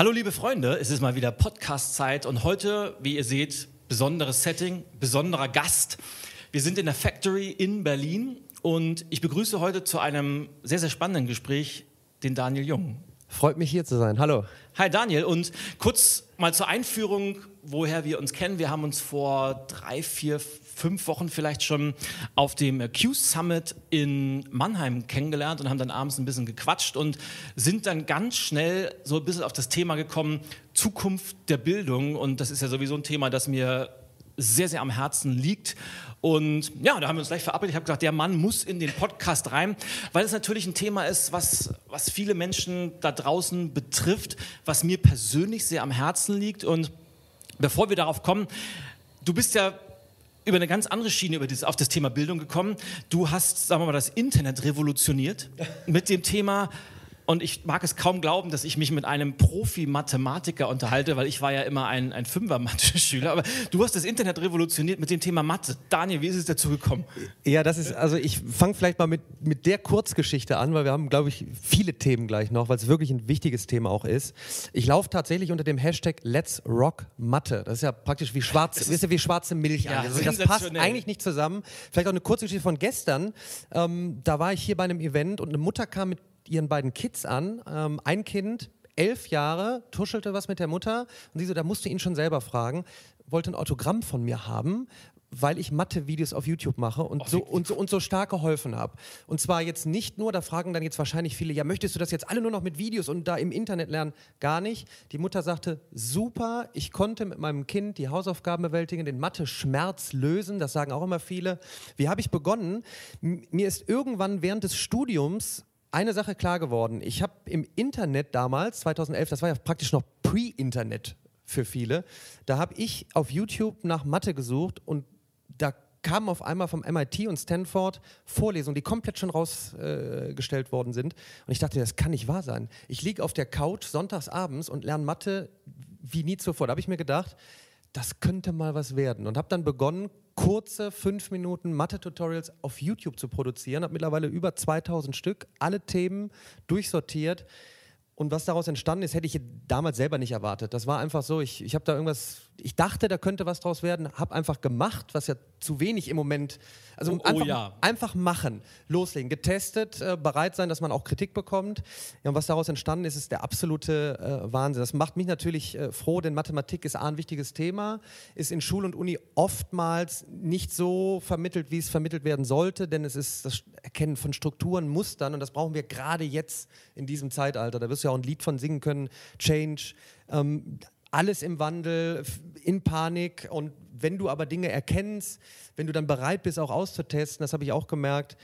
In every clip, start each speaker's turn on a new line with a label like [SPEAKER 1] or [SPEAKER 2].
[SPEAKER 1] Hallo liebe Freunde, es ist mal wieder Podcast-Zeit und heute, wie ihr seht, besonderes Setting, besonderer Gast. Wir sind in der Factory in Berlin und ich begrüße heute zu einem sehr, sehr spannenden Gespräch den Daniel Jung.
[SPEAKER 2] Freut mich hier zu sein. Hallo.
[SPEAKER 1] Hi Daniel und kurz mal zur Einführung, woher wir uns kennen. Wir haben uns vor drei, vier, fünf Wochen vielleicht schon auf dem Q Summit in Mannheim kennengelernt und haben dann abends ein bisschen gequatscht und sind dann ganz schnell so ein bisschen auf das Thema gekommen, Zukunft der Bildung. Und das ist ja sowieso ein Thema, das mir sehr, sehr am Herzen liegt. Und ja, da haben wir uns gleich verabredet. Ich habe gesagt, der Mann muss in den Podcast rein, weil es natürlich ein Thema ist, was, was viele Menschen da draußen betrifft, was mir persönlich sehr am Herzen liegt. Und bevor wir darauf kommen, du bist ja über eine ganz andere Schiene über dieses, auf das Thema Bildung gekommen. Du hast, sagen wir mal, das Internet revolutioniert mit dem Thema und ich mag es kaum glauben, dass ich mich mit einem Profi-Mathematiker unterhalte, weil ich war ja immer ein, ein Fünfer-Mathe-Schüler. Aber du hast das Internet revolutioniert mit dem Thema Mathe. Daniel, wie ist es dazu gekommen?
[SPEAKER 2] Ja, das ist, also ich fange vielleicht mal mit, mit der Kurzgeschichte an, weil wir haben, glaube ich, viele Themen gleich noch, weil es wirklich ein wichtiges Thema auch ist. Ich laufe tatsächlich unter dem Hashtag Let's Rock Mathe. Das ist ja praktisch wie, schwarz, ist wie schwarze Milch. Ja, also das passt eigentlich nicht zusammen. Vielleicht auch eine Kurzgeschichte von gestern. Ähm, da war ich hier bei einem Event und eine Mutter kam mit ihren beiden Kids an. Ähm, ein Kind, elf Jahre, tuschelte was mit der Mutter und sie so, da musste ihn schon selber fragen, wollte ein Autogramm von mir haben, weil ich Mathe-Videos auf YouTube mache und, so, und, so, und so stark geholfen habe. Und zwar jetzt nicht nur, da fragen dann jetzt wahrscheinlich viele, ja, möchtest du das jetzt alle nur noch mit Videos und da im Internet lernen? Gar nicht. Die Mutter sagte, super, ich konnte mit meinem Kind die Hausaufgaben bewältigen, den Mathe-Schmerz lösen, das sagen auch immer viele. Wie habe ich begonnen? M mir ist irgendwann während des Studiums eine Sache klar geworden. Ich habe im Internet damals, 2011, das war ja praktisch noch Pre-Internet für viele, da habe ich auf YouTube nach Mathe gesucht und da kamen auf einmal vom MIT und Stanford Vorlesungen, die komplett schon rausgestellt äh, worden sind. Und ich dachte, das kann nicht wahr sein. Ich liege auf der Couch sonntags abends und lerne Mathe wie nie zuvor. Da habe ich mir gedacht, das könnte mal was werden. Und habe dann begonnen, kurze fünf Minuten Mathe-Tutorials auf YouTube zu produzieren. Habe mittlerweile über 2000 Stück, alle Themen durchsortiert. Und was daraus entstanden ist, hätte ich damals selber nicht erwartet. Das war einfach so, ich, ich habe da irgendwas ich dachte, da könnte was draus werden, habe einfach gemacht, was ja zu wenig im Moment. Also
[SPEAKER 1] oh,
[SPEAKER 2] oh einfach,
[SPEAKER 1] oh ja.
[SPEAKER 2] einfach machen, loslegen, getestet, äh, bereit sein, dass man auch Kritik bekommt. Ja, und was daraus entstanden ist, ist der absolute äh, Wahnsinn. Das macht mich natürlich äh, froh, denn Mathematik ist ein wichtiges Thema, ist in Schule und Uni oftmals nicht so vermittelt, wie es vermittelt werden sollte, denn es ist das Erkennen von Strukturen, Mustern und das brauchen wir gerade jetzt in diesem Zeitalter. Da wirst du ja auch ein Lied von singen können, Change. Ähm, alles im Wandel, in Panik. Und wenn du aber Dinge erkennst, wenn du dann bereit bist, auch auszutesten, das habe ich auch gemerkt,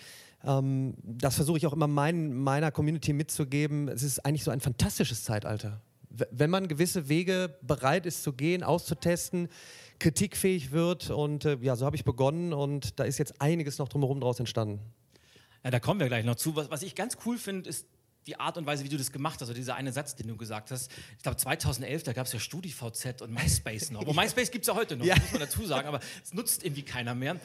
[SPEAKER 2] ähm, das versuche ich auch immer mein, meiner Community mitzugeben. Es ist eigentlich so ein fantastisches Zeitalter. wenn man gewisse Wege bereit ist zu gehen, auszutesten, kritikfähig wird. Und äh, ja, so habe ich begonnen und da ist jetzt einiges noch drumherum draus entstanden.
[SPEAKER 1] Ja, da kommen wir gleich noch zu. Was, was ich ganz cool finde, ist die Art und Weise, wie du das gemacht hast, also dieser eine Satz, den du gesagt hast. Ich glaube, 2011, da gab es ja StudiVZ und MySpace noch. Aber MySpace gibt es ja heute noch, ja. muss man dazu sagen, aber es nutzt irgendwie keiner mehr.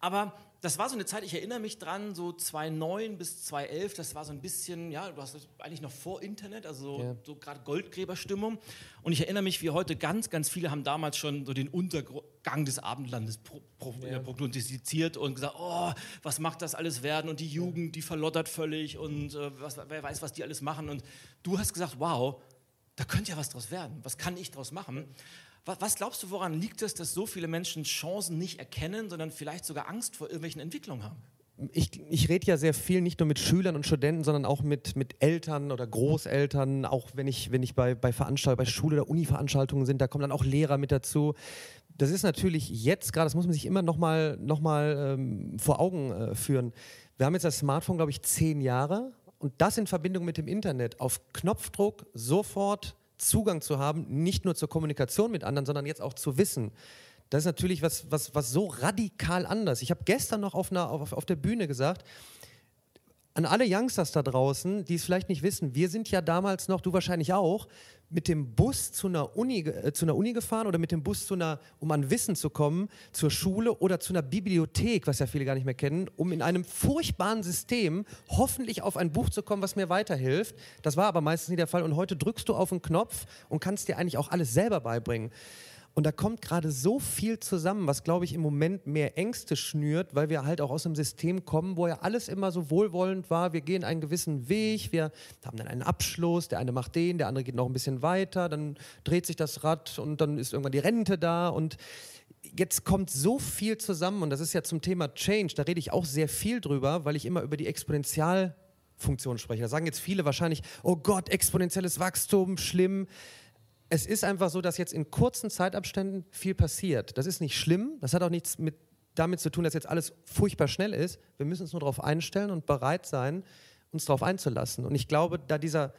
[SPEAKER 1] Aber das war so eine Zeit, ich erinnere mich dran, so 2009 bis 2011, das war so ein bisschen, ja, du hast eigentlich noch vor Internet, also ja. so gerade Goldgräberstimmung. Und ich erinnere mich, wie heute ganz, ganz viele haben damals schon so den Untergang des Abendlandes pro, pro, ja. prognostiziert und gesagt, oh, was macht das alles werden? Und die Jugend, die verlottert völlig und äh, was, wer weiß, was die alles machen. Und du hast gesagt, wow, da könnte ja was draus werden. Was kann ich draus machen? Was glaubst du, woran liegt es, dass so viele Menschen Chancen nicht erkennen, sondern vielleicht sogar Angst vor irgendwelchen Entwicklungen haben?
[SPEAKER 2] Ich, ich rede ja sehr viel nicht nur mit Schülern und Studenten, sondern auch mit, mit Eltern oder Großeltern, auch wenn ich, wenn ich bei, bei Veranstaltungen, bei Schule- oder Uni-Veranstaltungen sind, da kommen dann auch Lehrer mit dazu. Das ist natürlich jetzt gerade, das muss man sich immer nochmal noch mal, ähm, vor Augen äh, führen. Wir haben jetzt das Smartphone, glaube ich, zehn Jahre und das in Verbindung mit dem Internet auf Knopfdruck sofort Zugang zu haben, nicht nur zur Kommunikation mit anderen, sondern jetzt auch zu Wissen. Das ist natürlich was, was, was so radikal anders. Ich habe gestern noch auf, einer, auf, auf der Bühne gesagt, an alle Youngsters da draußen, die es vielleicht nicht wissen, wir sind ja damals noch, du wahrscheinlich auch, mit dem Bus zu einer Uni, äh, zu einer Uni gefahren oder mit dem Bus zu einer, um an Wissen zu kommen, zur Schule oder zu einer Bibliothek, was ja viele gar nicht mehr kennen, um in einem furchtbaren System hoffentlich auf ein Buch zu kommen, was mir weiterhilft. Das war aber meistens nicht der Fall und heute drückst du auf einen Knopf und kannst dir eigentlich auch alles selber beibringen. Und da kommt gerade so viel zusammen, was, glaube ich, im Moment mehr Ängste schnürt, weil wir halt auch aus einem System kommen, wo ja alles immer so wohlwollend war. Wir gehen einen gewissen Weg, wir haben dann einen Abschluss, der eine macht den, der andere geht noch ein bisschen weiter, dann dreht sich das Rad und dann ist irgendwann die Rente da und jetzt kommt so viel zusammen und das ist ja zum Thema Change, da rede ich auch sehr viel drüber, weil ich immer über die Exponentialfunktion spreche. Da sagen jetzt viele wahrscheinlich, oh Gott, exponentielles Wachstum, schlimm es ist einfach so, dass jetzt in kurzen Zeitabständen viel passiert. Das ist nicht schlimm, das hat auch nichts mit, damit zu tun, dass jetzt alles furchtbar schnell ist. Wir müssen uns nur darauf einstellen und bereit sein, uns darauf einzulassen. Und ich glaube, da dieser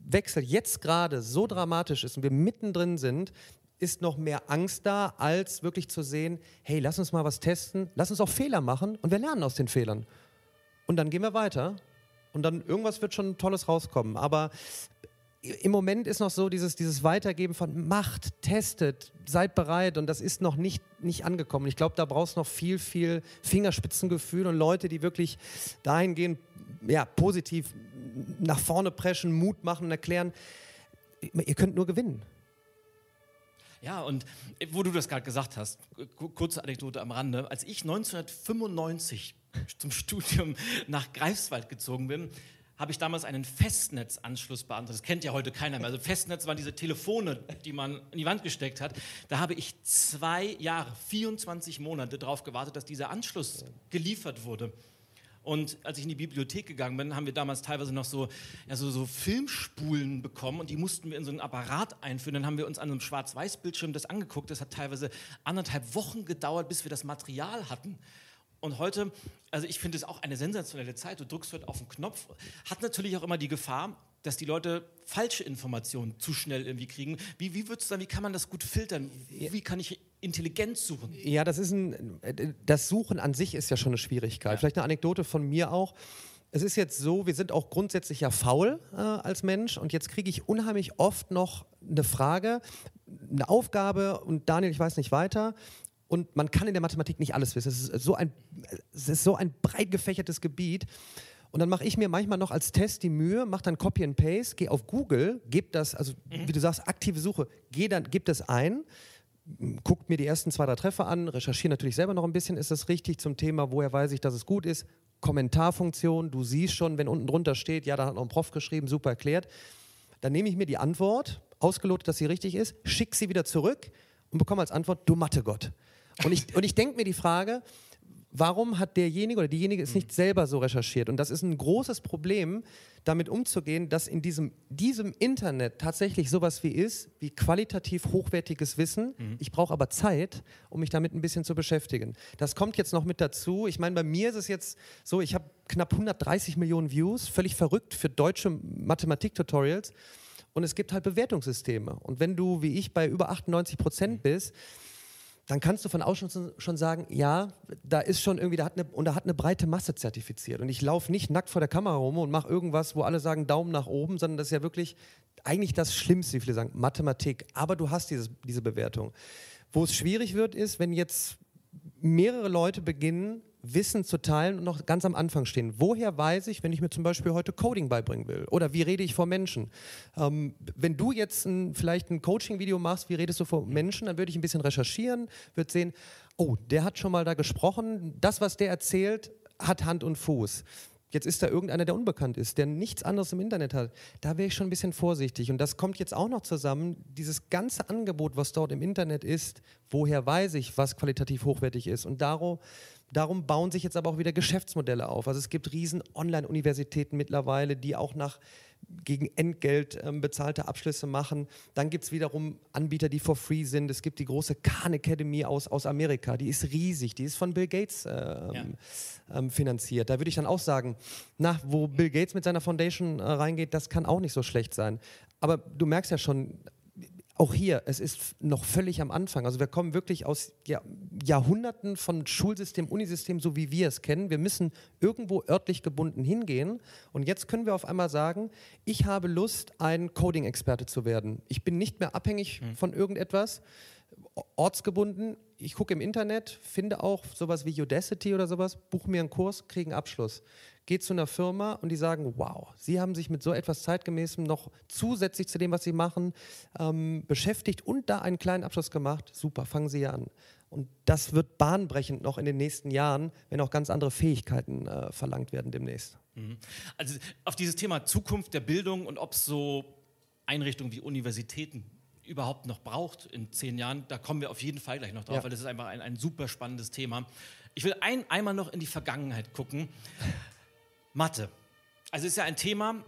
[SPEAKER 2] Wechsel jetzt gerade so dramatisch ist und wir mittendrin sind, ist noch mehr Angst da, als wirklich zu sehen, hey, lass uns mal was testen, lass uns auch Fehler machen und wir lernen aus den Fehlern. Und dann gehen wir weiter und dann irgendwas wird schon Tolles rauskommen. Aber im Moment ist noch so dieses, dieses Weitergeben von Macht, testet, seid bereit und das ist noch nicht, nicht angekommen. Ich glaube, da brauchst du noch viel, viel Fingerspitzengefühl und Leute, die wirklich dahingehend ja, positiv nach vorne preschen, Mut machen und erklären, ihr könnt nur gewinnen.
[SPEAKER 1] Ja, und wo du das gerade gesagt hast, kurze Anekdote am Rande. Als ich 1995 zum Studium nach Greifswald gezogen bin, habe ich damals einen Festnetzanschluss beantragt. Das kennt ja heute keiner mehr. Also Festnetz waren diese Telefone, die man in die Wand gesteckt hat. Da habe ich zwei Jahre, 24 Monate darauf gewartet, dass dieser Anschluss geliefert wurde. Und als ich in die Bibliothek gegangen bin, haben wir damals teilweise noch so, ja, so, so Filmspulen bekommen und die mussten wir in so einen Apparat einführen. Dann haben wir uns an einem Schwarz-Weiß-Bildschirm das angeguckt. Das hat teilweise anderthalb Wochen gedauert, bis wir das Material hatten. Und heute, also ich finde es auch eine sensationelle Zeit. Du drückst heute auf den Knopf. Hat natürlich auch immer die Gefahr, dass die Leute falsche Informationen zu schnell irgendwie kriegen. Wie, wie würdest du sagen, wie kann man das gut filtern? Wie kann ich Intelligenz suchen?
[SPEAKER 2] Ja, das ist ein, das Suchen an sich ist ja schon eine Schwierigkeit. Ja. Vielleicht eine Anekdote von mir auch. Es ist jetzt so, wir sind auch grundsätzlich ja faul äh, als Mensch und jetzt kriege ich unheimlich oft noch eine Frage, eine Aufgabe und Daniel, ich weiß nicht weiter und man kann in der Mathematik nicht alles wissen. Es ist so ein, es ist so ein breit gefächertes Gebiet. Und dann mache ich mir manchmal noch als Test die Mühe, mache dann Copy and Paste, gehe auf Google, gebe das, also mhm. wie du sagst, aktive Suche, gehe dann, gebe das ein, guckt mir die ersten zwei, drei Treffer an, recherchiere natürlich selber noch ein bisschen, ist das richtig zum Thema, woher weiß ich, dass es gut ist. Kommentarfunktion, du siehst schon, wenn unten drunter steht, ja, da hat noch ein Prof geschrieben, super erklärt. Dann nehme ich mir die Antwort, ausgelotet, dass sie richtig ist, schicke sie wieder zurück und bekomme als Antwort, du Mathe-Gott. Und ich, und ich denke mir die Frage, warum hat derjenige oder diejenige es nicht selber so recherchiert? Und das ist ein großes Problem, damit umzugehen, dass in diesem, diesem Internet tatsächlich sowas wie ist, wie qualitativ hochwertiges Wissen. Mhm. Ich brauche aber Zeit, um mich damit ein bisschen zu beschäftigen. Das kommt jetzt noch mit dazu. Ich meine, bei mir ist es jetzt so, ich habe knapp 130 Millionen Views, völlig verrückt für deutsche Mathematik-Tutorials. Und es gibt halt Bewertungssysteme. Und wenn du, wie ich, bei über 98 Prozent mhm. bist, dann kannst du von außen schon sagen, ja, da ist schon irgendwie, da hat eine, und da hat eine breite Masse zertifiziert. Und ich laufe nicht nackt vor der Kamera rum und mache irgendwas, wo alle sagen Daumen nach oben, sondern das ist ja wirklich eigentlich das Schlimmste, wie viele sagen, Mathematik. Aber du hast dieses, diese Bewertung. Wo es schwierig wird, ist, wenn jetzt mehrere Leute beginnen, Wissen zu teilen und noch ganz am Anfang stehen. Woher weiß ich, wenn ich mir zum Beispiel heute Coding beibringen will? Oder wie rede ich vor Menschen? Ähm, wenn du jetzt ein, vielleicht ein Coaching-Video machst, wie redest du vor Menschen, dann würde ich ein bisschen recherchieren, würde sehen, oh, der hat schon mal da gesprochen, das, was der erzählt, hat Hand und Fuß. Jetzt ist da irgendeiner, der unbekannt ist, der nichts anderes im Internet hat. Da wäre ich schon ein bisschen vorsichtig. Und das kommt jetzt auch noch zusammen. Dieses ganze Angebot, was dort im Internet ist, woher weiß ich, was qualitativ hochwertig ist? Und darum Darum bauen sich jetzt aber auch wieder Geschäftsmodelle auf. Also es gibt riesen Online-Universitäten mittlerweile, die auch nach gegen Entgelt ähm, bezahlte Abschlüsse machen. Dann gibt es wiederum Anbieter, die for free sind. Es gibt die große Khan Academy aus, aus Amerika, die ist riesig, die ist von Bill Gates äh, ja. ähm, finanziert. Da würde ich dann auch sagen, na, wo Bill Gates mit seiner Foundation äh, reingeht, das kann auch nicht so schlecht sein. Aber du merkst ja schon, auch hier, es ist noch völlig am Anfang. Also wir kommen wirklich aus ja, Jahrhunderten von Schulsystem, Unisystem, so wie wir es kennen. Wir müssen irgendwo örtlich gebunden hingehen. Und jetzt können wir auf einmal sagen, ich habe Lust, ein Coding-Experte zu werden. Ich bin nicht mehr abhängig mhm. von irgendetwas, ortsgebunden. Ich gucke im Internet, finde auch sowas wie Udacity oder sowas, buche mir einen Kurs, kriege einen Abschluss geht zu einer Firma und die sagen, wow, Sie haben sich mit so etwas zeitgemäßem noch zusätzlich zu dem, was Sie machen, ähm, beschäftigt und da einen kleinen Abschluss gemacht. Super, fangen Sie an. Und das wird bahnbrechend noch in den nächsten Jahren, wenn auch ganz andere Fähigkeiten äh, verlangt werden demnächst.
[SPEAKER 1] Mhm. Also auf dieses Thema Zukunft der Bildung und ob es so Einrichtungen wie Universitäten überhaupt noch braucht in zehn Jahren, da kommen wir auf jeden Fall gleich noch drauf, ja. weil das ist einfach ein, ein super spannendes Thema. Ich will ein, einmal noch in die Vergangenheit gucken. Mathe. Also ist ja ein Thema,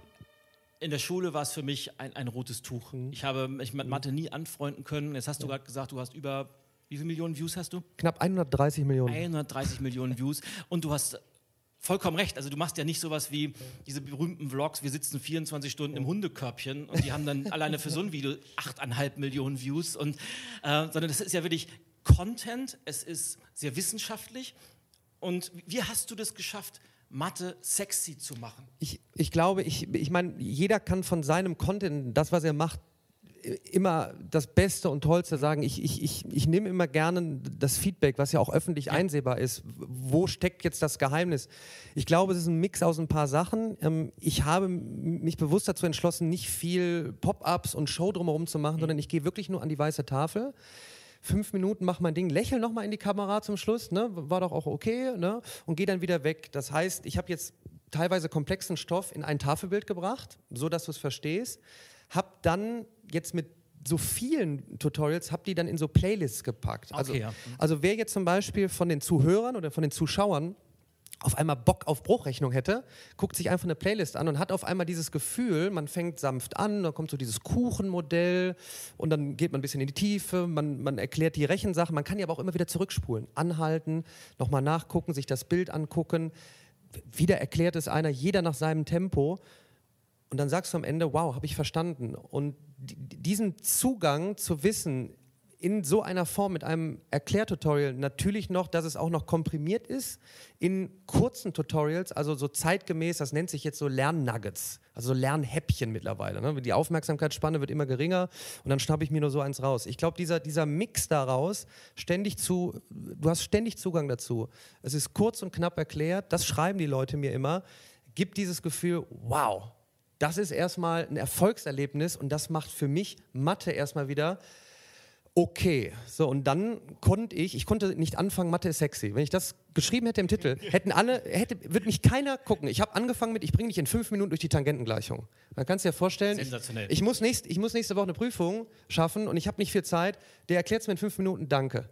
[SPEAKER 1] in der Schule war es für mich ein, ein rotes Tuch. Mhm. Ich habe mich mit Mathe nie anfreunden können. Jetzt hast du ja. gerade gesagt, du hast über, wie viele Millionen Views hast du?
[SPEAKER 2] Knapp 130 Millionen.
[SPEAKER 1] 130 Millionen Views. Und du hast vollkommen recht. Also du machst ja nicht sowas wie diese berühmten Vlogs, wir sitzen 24 Stunden im Hundekörbchen und die haben dann alleine für so ein Video 8,5 Millionen Views. Und, äh, sondern das ist ja wirklich Content, es ist sehr wissenschaftlich. Und wie hast du das geschafft, Mathe sexy zu machen?
[SPEAKER 2] Ich, ich glaube, ich, ich meine, jeder kann von seinem Content, das, was er macht, immer das Beste und Tollste sagen. Ich, ich, ich, ich nehme immer gerne das Feedback, was ja auch öffentlich ja. einsehbar ist. Wo steckt jetzt das Geheimnis? Ich glaube, es ist ein Mix aus ein paar Sachen. Ähm, ich habe mich bewusst dazu entschlossen, nicht viel Pop-ups und Show drumherum zu machen, mhm. sondern ich gehe wirklich nur an die weiße Tafel fünf Minuten, mach mein Ding, lächel nochmal in die Kamera zum Schluss, ne? war doch auch okay, ne? und gehe dann wieder weg. Das heißt, ich habe jetzt teilweise komplexen Stoff in ein Tafelbild gebracht, so dass du es verstehst, habe dann jetzt mit so vielen Tutorials, habe die dann in so Playlists gepackt. Also, okay, ja. also wer jetzt zum Beispiel von den Zuhörern oder von den Zuschauern auf einmal Bock auf Bruchrechnung hätte, guckt sich einfach eine Playlist an und hat auf einmal dieses Gefühl, man fängt sanft an, dann kommt so dieses Kuchenmodell und dann geht man ein bisschen in die Tiefe, man, man erklärt die Rechensachen, man kann ja aber auch immer wieder zurückspulen, anhalten, nochmal nachgucken, sich das Bild angucken. Wieder erklärt es einer, jeder nach seinem Tempo. Und dann sagst du am Ende, wow, habe ich verstanden. Und diesen Zugang zu wissen, in so einer Form mit einem Erklärtutorial natürlich noch, dass es auch noch komprimiert ist in kurzen Tutorials, also so zeitgemäß, das nennt sich jetzt so Lernnuggets, also so Lernhäppchen mittlerweile. Ne? Die Aufmerksamkeitsspanne wird immer geringer und dann schnappe ich mir nur so eins raus. Ich glaube, dieser, dieser Mix daraus, ständig zu, du hast ständig Zugang dazu. Es ist kurz und knapp erklärt, das schreiben die Leute mir immer, gibt dieses Gefühl, wow, das ist erstmal ein Erfolgserlebnis und das macht für mich Mathe erstmal wieder okay. So, und dann konnte ich, ich konnte nicht anfangen, Mathe ist sexy. Wenn ich das geschrieben hätte im Titel, hätten alle, hätte, würde mich keiner gucken. Ich habe angefangen mit, ich bringe dich in fünf Minuten durch die Tangentengleichung. Man kann es dir vorstellen, ich, ich, muss nächst, ich muss nächste Woche eine Prüfung schaffen und ich habe nicht viel Zeit. Der erklärt es mir in fünf Minuten, danke.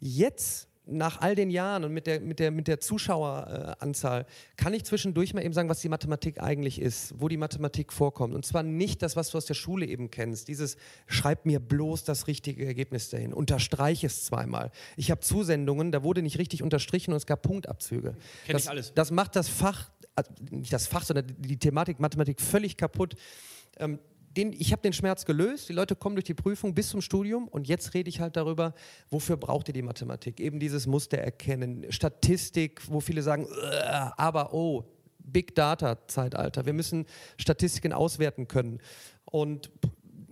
[SPEAKER 2] Jetzt nach all den Jahren und mit der, mit der, mit der Zuschaueranzahl kann ich zwischendurch mal eben sagen, was die Mathematik eigentlich ist, wo die Mathematik vorkommt. Und zwar nicht das, was du aus der Schule eben kennst. Dieses schreib mir bloß das richtige Ergebnis dahin, unterstreiche es zweimal. Ich habe Zusendungen, da wurde nicht richtig unterstrichen und es gab Punktabzüge.
[SPEAKER 1] Kenn das, ich alles.
[SPEAKER 2] Das macht das Fach, also nicht das Fach, sondern die Thematik Mathematik völlig kaputt. Ähm, den, ich habe den Schmerz gelöst, die Leute kommen durch die Prüfung bis zum Studium und jetzt rede ich halt darüber, wofür braucht ihr die Mathematik? Eben dieses Muster erkennen, Statistik, wo viele sagen, aber oh, Big Data Zeitalter, wir müssen Statistiken auswerten können. Und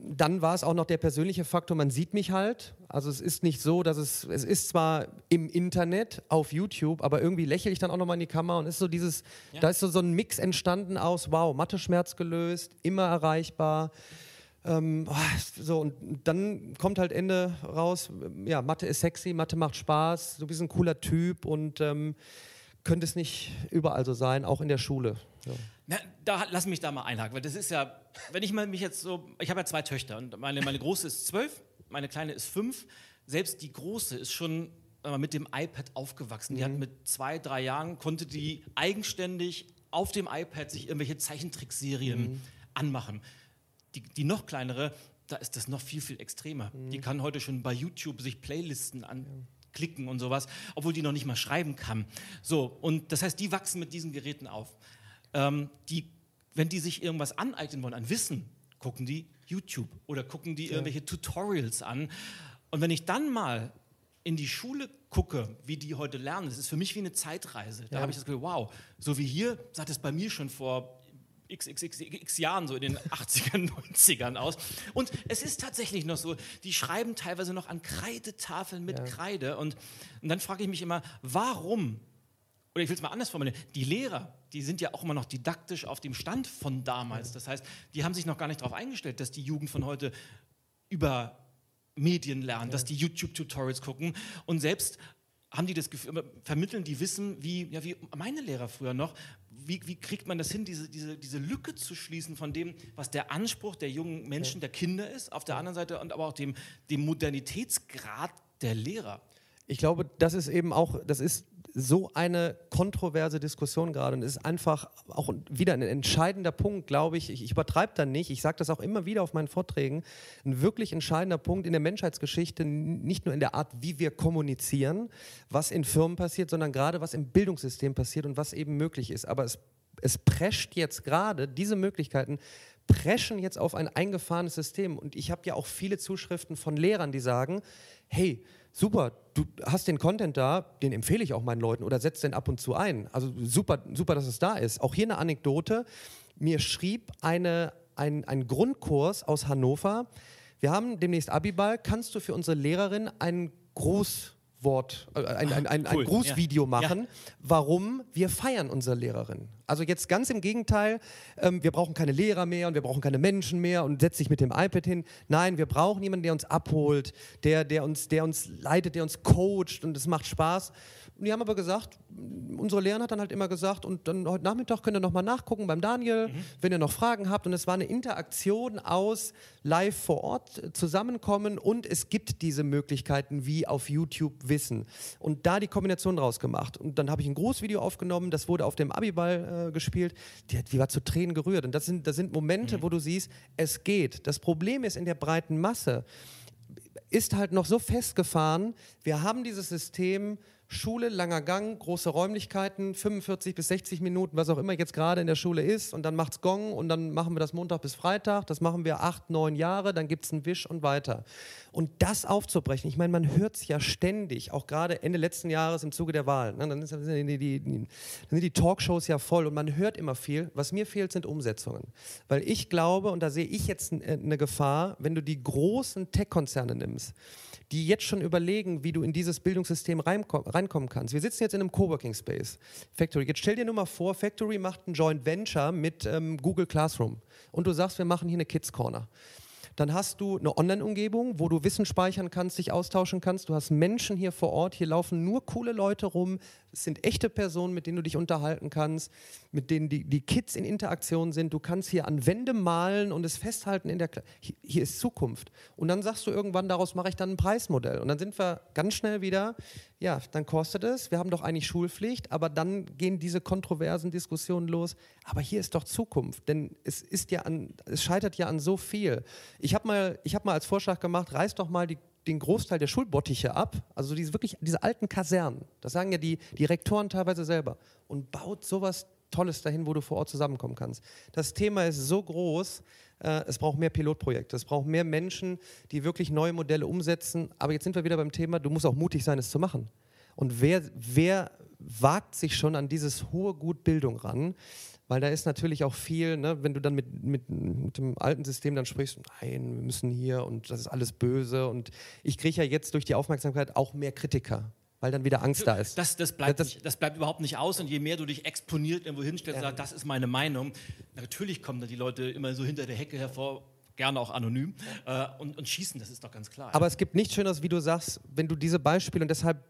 [SPEAKER 2] dann war es auch noch der persönliche Faktor, man sieht mich halt. Also es ist nicht so, dass es, es ist zwar im Internet, auf YouTube, aber irgendwie lächle ich dann auch nochmal in die Kamera und ist so dieses, ja. da ist so, so ein Mix entstanden aus, wow, Mathe-Schmerz gelöst, immer erreichbar. Ähm, oh, so, und dann kommt halt Ende raus, ja, Mathe ist sexy, Mathe macht Spaß, du bist ein cooler Typ und ähm, könnte es nicht überall so sein, auch in der Schule. So.
[SPEAKER 1] Na, da, lass mich da mal einhaken, weil das ist ja, wenn ich mal mich jetzt so, ich habe ja zwei Töchter und meine, meine große ist zwölf, meine kleine ist fünf. Selbst die große ist schon mit dem iPad aufgewachsen. Mhm. Die hat mhm. mit zwei, drei Jahren, konnte die eigenständig auf dem iPad sich irgendwelche Zeichentrickserien mhm. anmachen. Die, die noch kleinere, da ist das noch viel, viel extremer. Mhm. Die kann heute schon bei YouTube sich Playlisten anklicken und sowas, obwohl die noch nicht mal schreiben kann. So, und das heißt, die wachsen mit diesen Geräten auf ähm, die, wenn die sich irgendwas aneignen wollen, an Wissen, gucken die YouTube oder gucken die irgendwelche Tutorials an. Und wenn ich dann mal in die Schule gucke, wie die heute lernen, das ist für mich wie eine Zeitreise. Da
[SPEAKER 2] Ja.
[SPEAKER 1] habe ich das Gefühl, wow, so wie hier sah das bei mir schon vor xxx Jahren, so in den 80ern, 90ern aus. Und es ist tatsächlich noch so, die schreiben teilweise noch an Kreidetafeln mit
[SPEAKER 2] Ja.
[SPEAKER 1] Kreide. Und, und dann frage ich mich immer, warum oder ich will es mal anders formulieren, die Lehrer, die sind ja auch immer noch didaktisch auf dem Stand von damals. Das heißt, die haben sich noch gar nicht darauf eingestellt, dass die Jugend von heute über Medien lernen, dass die YouTube-Tutorials gucken. Und selbst haben die das Gefühl, vermitteln die Wissen, wie, ja, wie meine Lehrer früher noch, wie, wie kriegt man das hin, diese, diese, diese Lücke zu schließen von dem, was der Anspruch der jungen Menschen, der Kinder ist, auf der anderen Seite und aber auch dem, dem Modernitätsgrad der Lehrer.
[SPEAKER 2] Ich glaube, das ist eben auch, das ist so eine kontroverse Diskussion gerade und es ist einfach auch wieder ein entscheidender Punkt, glaube ich. Ich, ich übertreibe da nicht. Ich sage das auch immer wieder auf meinen Vorträgen. Ein wirklich entscheidender Punkt in der Menschheitsgeschichte, nicht nur in der Art, wie wir kommunizieren, was in Firmen passiert, sondern gerade was im Bildungssystem passiert und was eben möglich ist. Aber es, es prescht jetzt gerade, diese Möglichkeiten preschen jetzt auf ein eingefahrenes System. Und ich habe ja auch viele Zuschriften von Lehrern, die sagen, hey, super, du hast den Content da, den empfehle ich auch meinen Leuten oder setz den ab und zu ein. Also super, super, dass es da ist. Auch hier eine Anekdote. Mir schrieb eine, ein, ein Grundkurs aus Hannover. Wir haben demnächst Abiball. Kannst du für unsere Lehrerin ein Grußwort, äh, ein, ein, ein,
[SPEAKER 1] Cool,
[SPEAKER 2] ein Grußvideo
[SPEAKER 1] ja.
[SPEAKER 2] machen, warum wir feiern unsere Lehrerin. Also jetzt ganz im Gegenteil, ähm, wir brauchen keine Lehrer mehr und wir brauchen keine Menschen mehr und setz dich mit dem iPad hin. Nein, wir brauchen jemanden, der uns abholt, der, der, uns, der uns leitet, der uns coacht und es macht Spaß. Und die haben aber gesagt, unsere Lehrerin hat dann halt immer gesagt, und dann heute Nachmittag könnt ihr nochmal nachgucken beim Daniel, wenn ihr noch Fragen habt. Und es war eine Interaktion aus live vor Ort äh, zusammenkommen und es gibt diese Möglichkeiten wie auf YouTube Wissen. Und da die Kombination draus gemacht. Und dann habe ich ein Großvideo aufgenommen, das wurde auf dem Abiball äh, gespielt. Die, hat- die war zu Tränen gerührt. Und das sind, das sind Momente, wo du siehst, es geht. Das Problem ist in der breiten Masse, ist halt noch so festgefahren. Wir haben dieses System Schule, langer Gang, große Räumlichkeiten, 45 bis 60 Minuten, was auch immer jetzt gerade in der Schule ist. Und dann macht's Gong und dann machen wir das Montag bis Freitag. Das machen wir acht, neun Jahre, dann gibt's einen Wisch und weiter. Und das aufzubrechen, ich meine, man hört's ja ständig, auch gerade Ende letzten Jahres im Zuge der Wahlen. Ne? Dann, sind die, die, die, dann sind die Talkshows ja voll und man hört immer viel. Was mir fehlt, sind Umsetzungen. Weil ich glaube, und da sehe ich jetzt n- äh, eine Gefahr, wenn du die großen Tech-Konzerne nimmst, die jetzt schon überlegen, wie du in dieses Bildungssystem reinko- reinkommen kannst. Wir sitzen jetzt in einem Coworking Space, Factory. Jetzt stell dir nur mal vor, Factory macht ein Joint Venture mit ähm, Google Classroom und du sagst, wir machen hier eine Kids Corner. Dann hast du eine Online-Umgebung, wo du Wissen speichern kannst, dich austauschen kannst. Du hast Menschen hier vor Ort. Hier laufen nur coole Leute rum. Es sind echte Personen, mit denen du dich unterhalten kannst, mit denen die, die Kids in Interaktion sind. Du kannst hier an Wände malen und es festhalten in der Kla hier, hier ist Zukunft. Und dann sagst du irgendwann, daraus mache ich dann ein Preismodell. Und dann sind wir ganz schnell wieder, ja, dann kostet es. Wir haben doch eigentlich Schulpflicht, aber dann gehen diese kontroversen Diskussionen los. Aber hier ist doch Zukunft, denn es ist ja an, es scheitert ja an so viel. Ich habe mal, ich habe mal als Vorschlag gemacht, reiß doch mal die den Großteil der Schulbottiche ab, also diese wirklich diese alten Kasernen, das sagen ja die, die Rektoren teilweise selber, und baut sowas Tolles dahin, wo du vor Ort zusammenkommen kannst. Das Thema ist so groß, äh, es braucht mehr Pilotprojekte, es braucht mehr Menschen, die wirklich neue Modelle umsetzen. Aber jetzt sind wir wieder beim Thema, du musst auch mutig sein, es zu machen. Und wer, wer wagt sich schon an dieses hohe Gut Bildung ran? Weil da ist natürlich auch viel, ne, wenn du dann mit, mit, mit dem alten System dann sprichst, nein, wir müssen hier und das ist alles böse. Und ich kriege ja jetzt durch die Aufmerksamkeit auch mehr Kritiker, weil dann wieder Angst da ist.
[SPEAKER 1] Das, das, bleibt
[SPEAKER 2] Das-
[SPEAKER 1] nicht, das bleibt überhaupt nicht aus und je mehr du dich exponiert irgendwo hinstellst und sagst, das ist meine Meinung, natürlich kommen da die Leute immer so hinter der Hecke hervor, gerne auch anonym, äh, und, und schießen, das ist doch ganz klar.
[SPEAKER 2] Aber es gibt nichts Schöneres, wie du sagst, wenn du diese Beispiele, und deshalb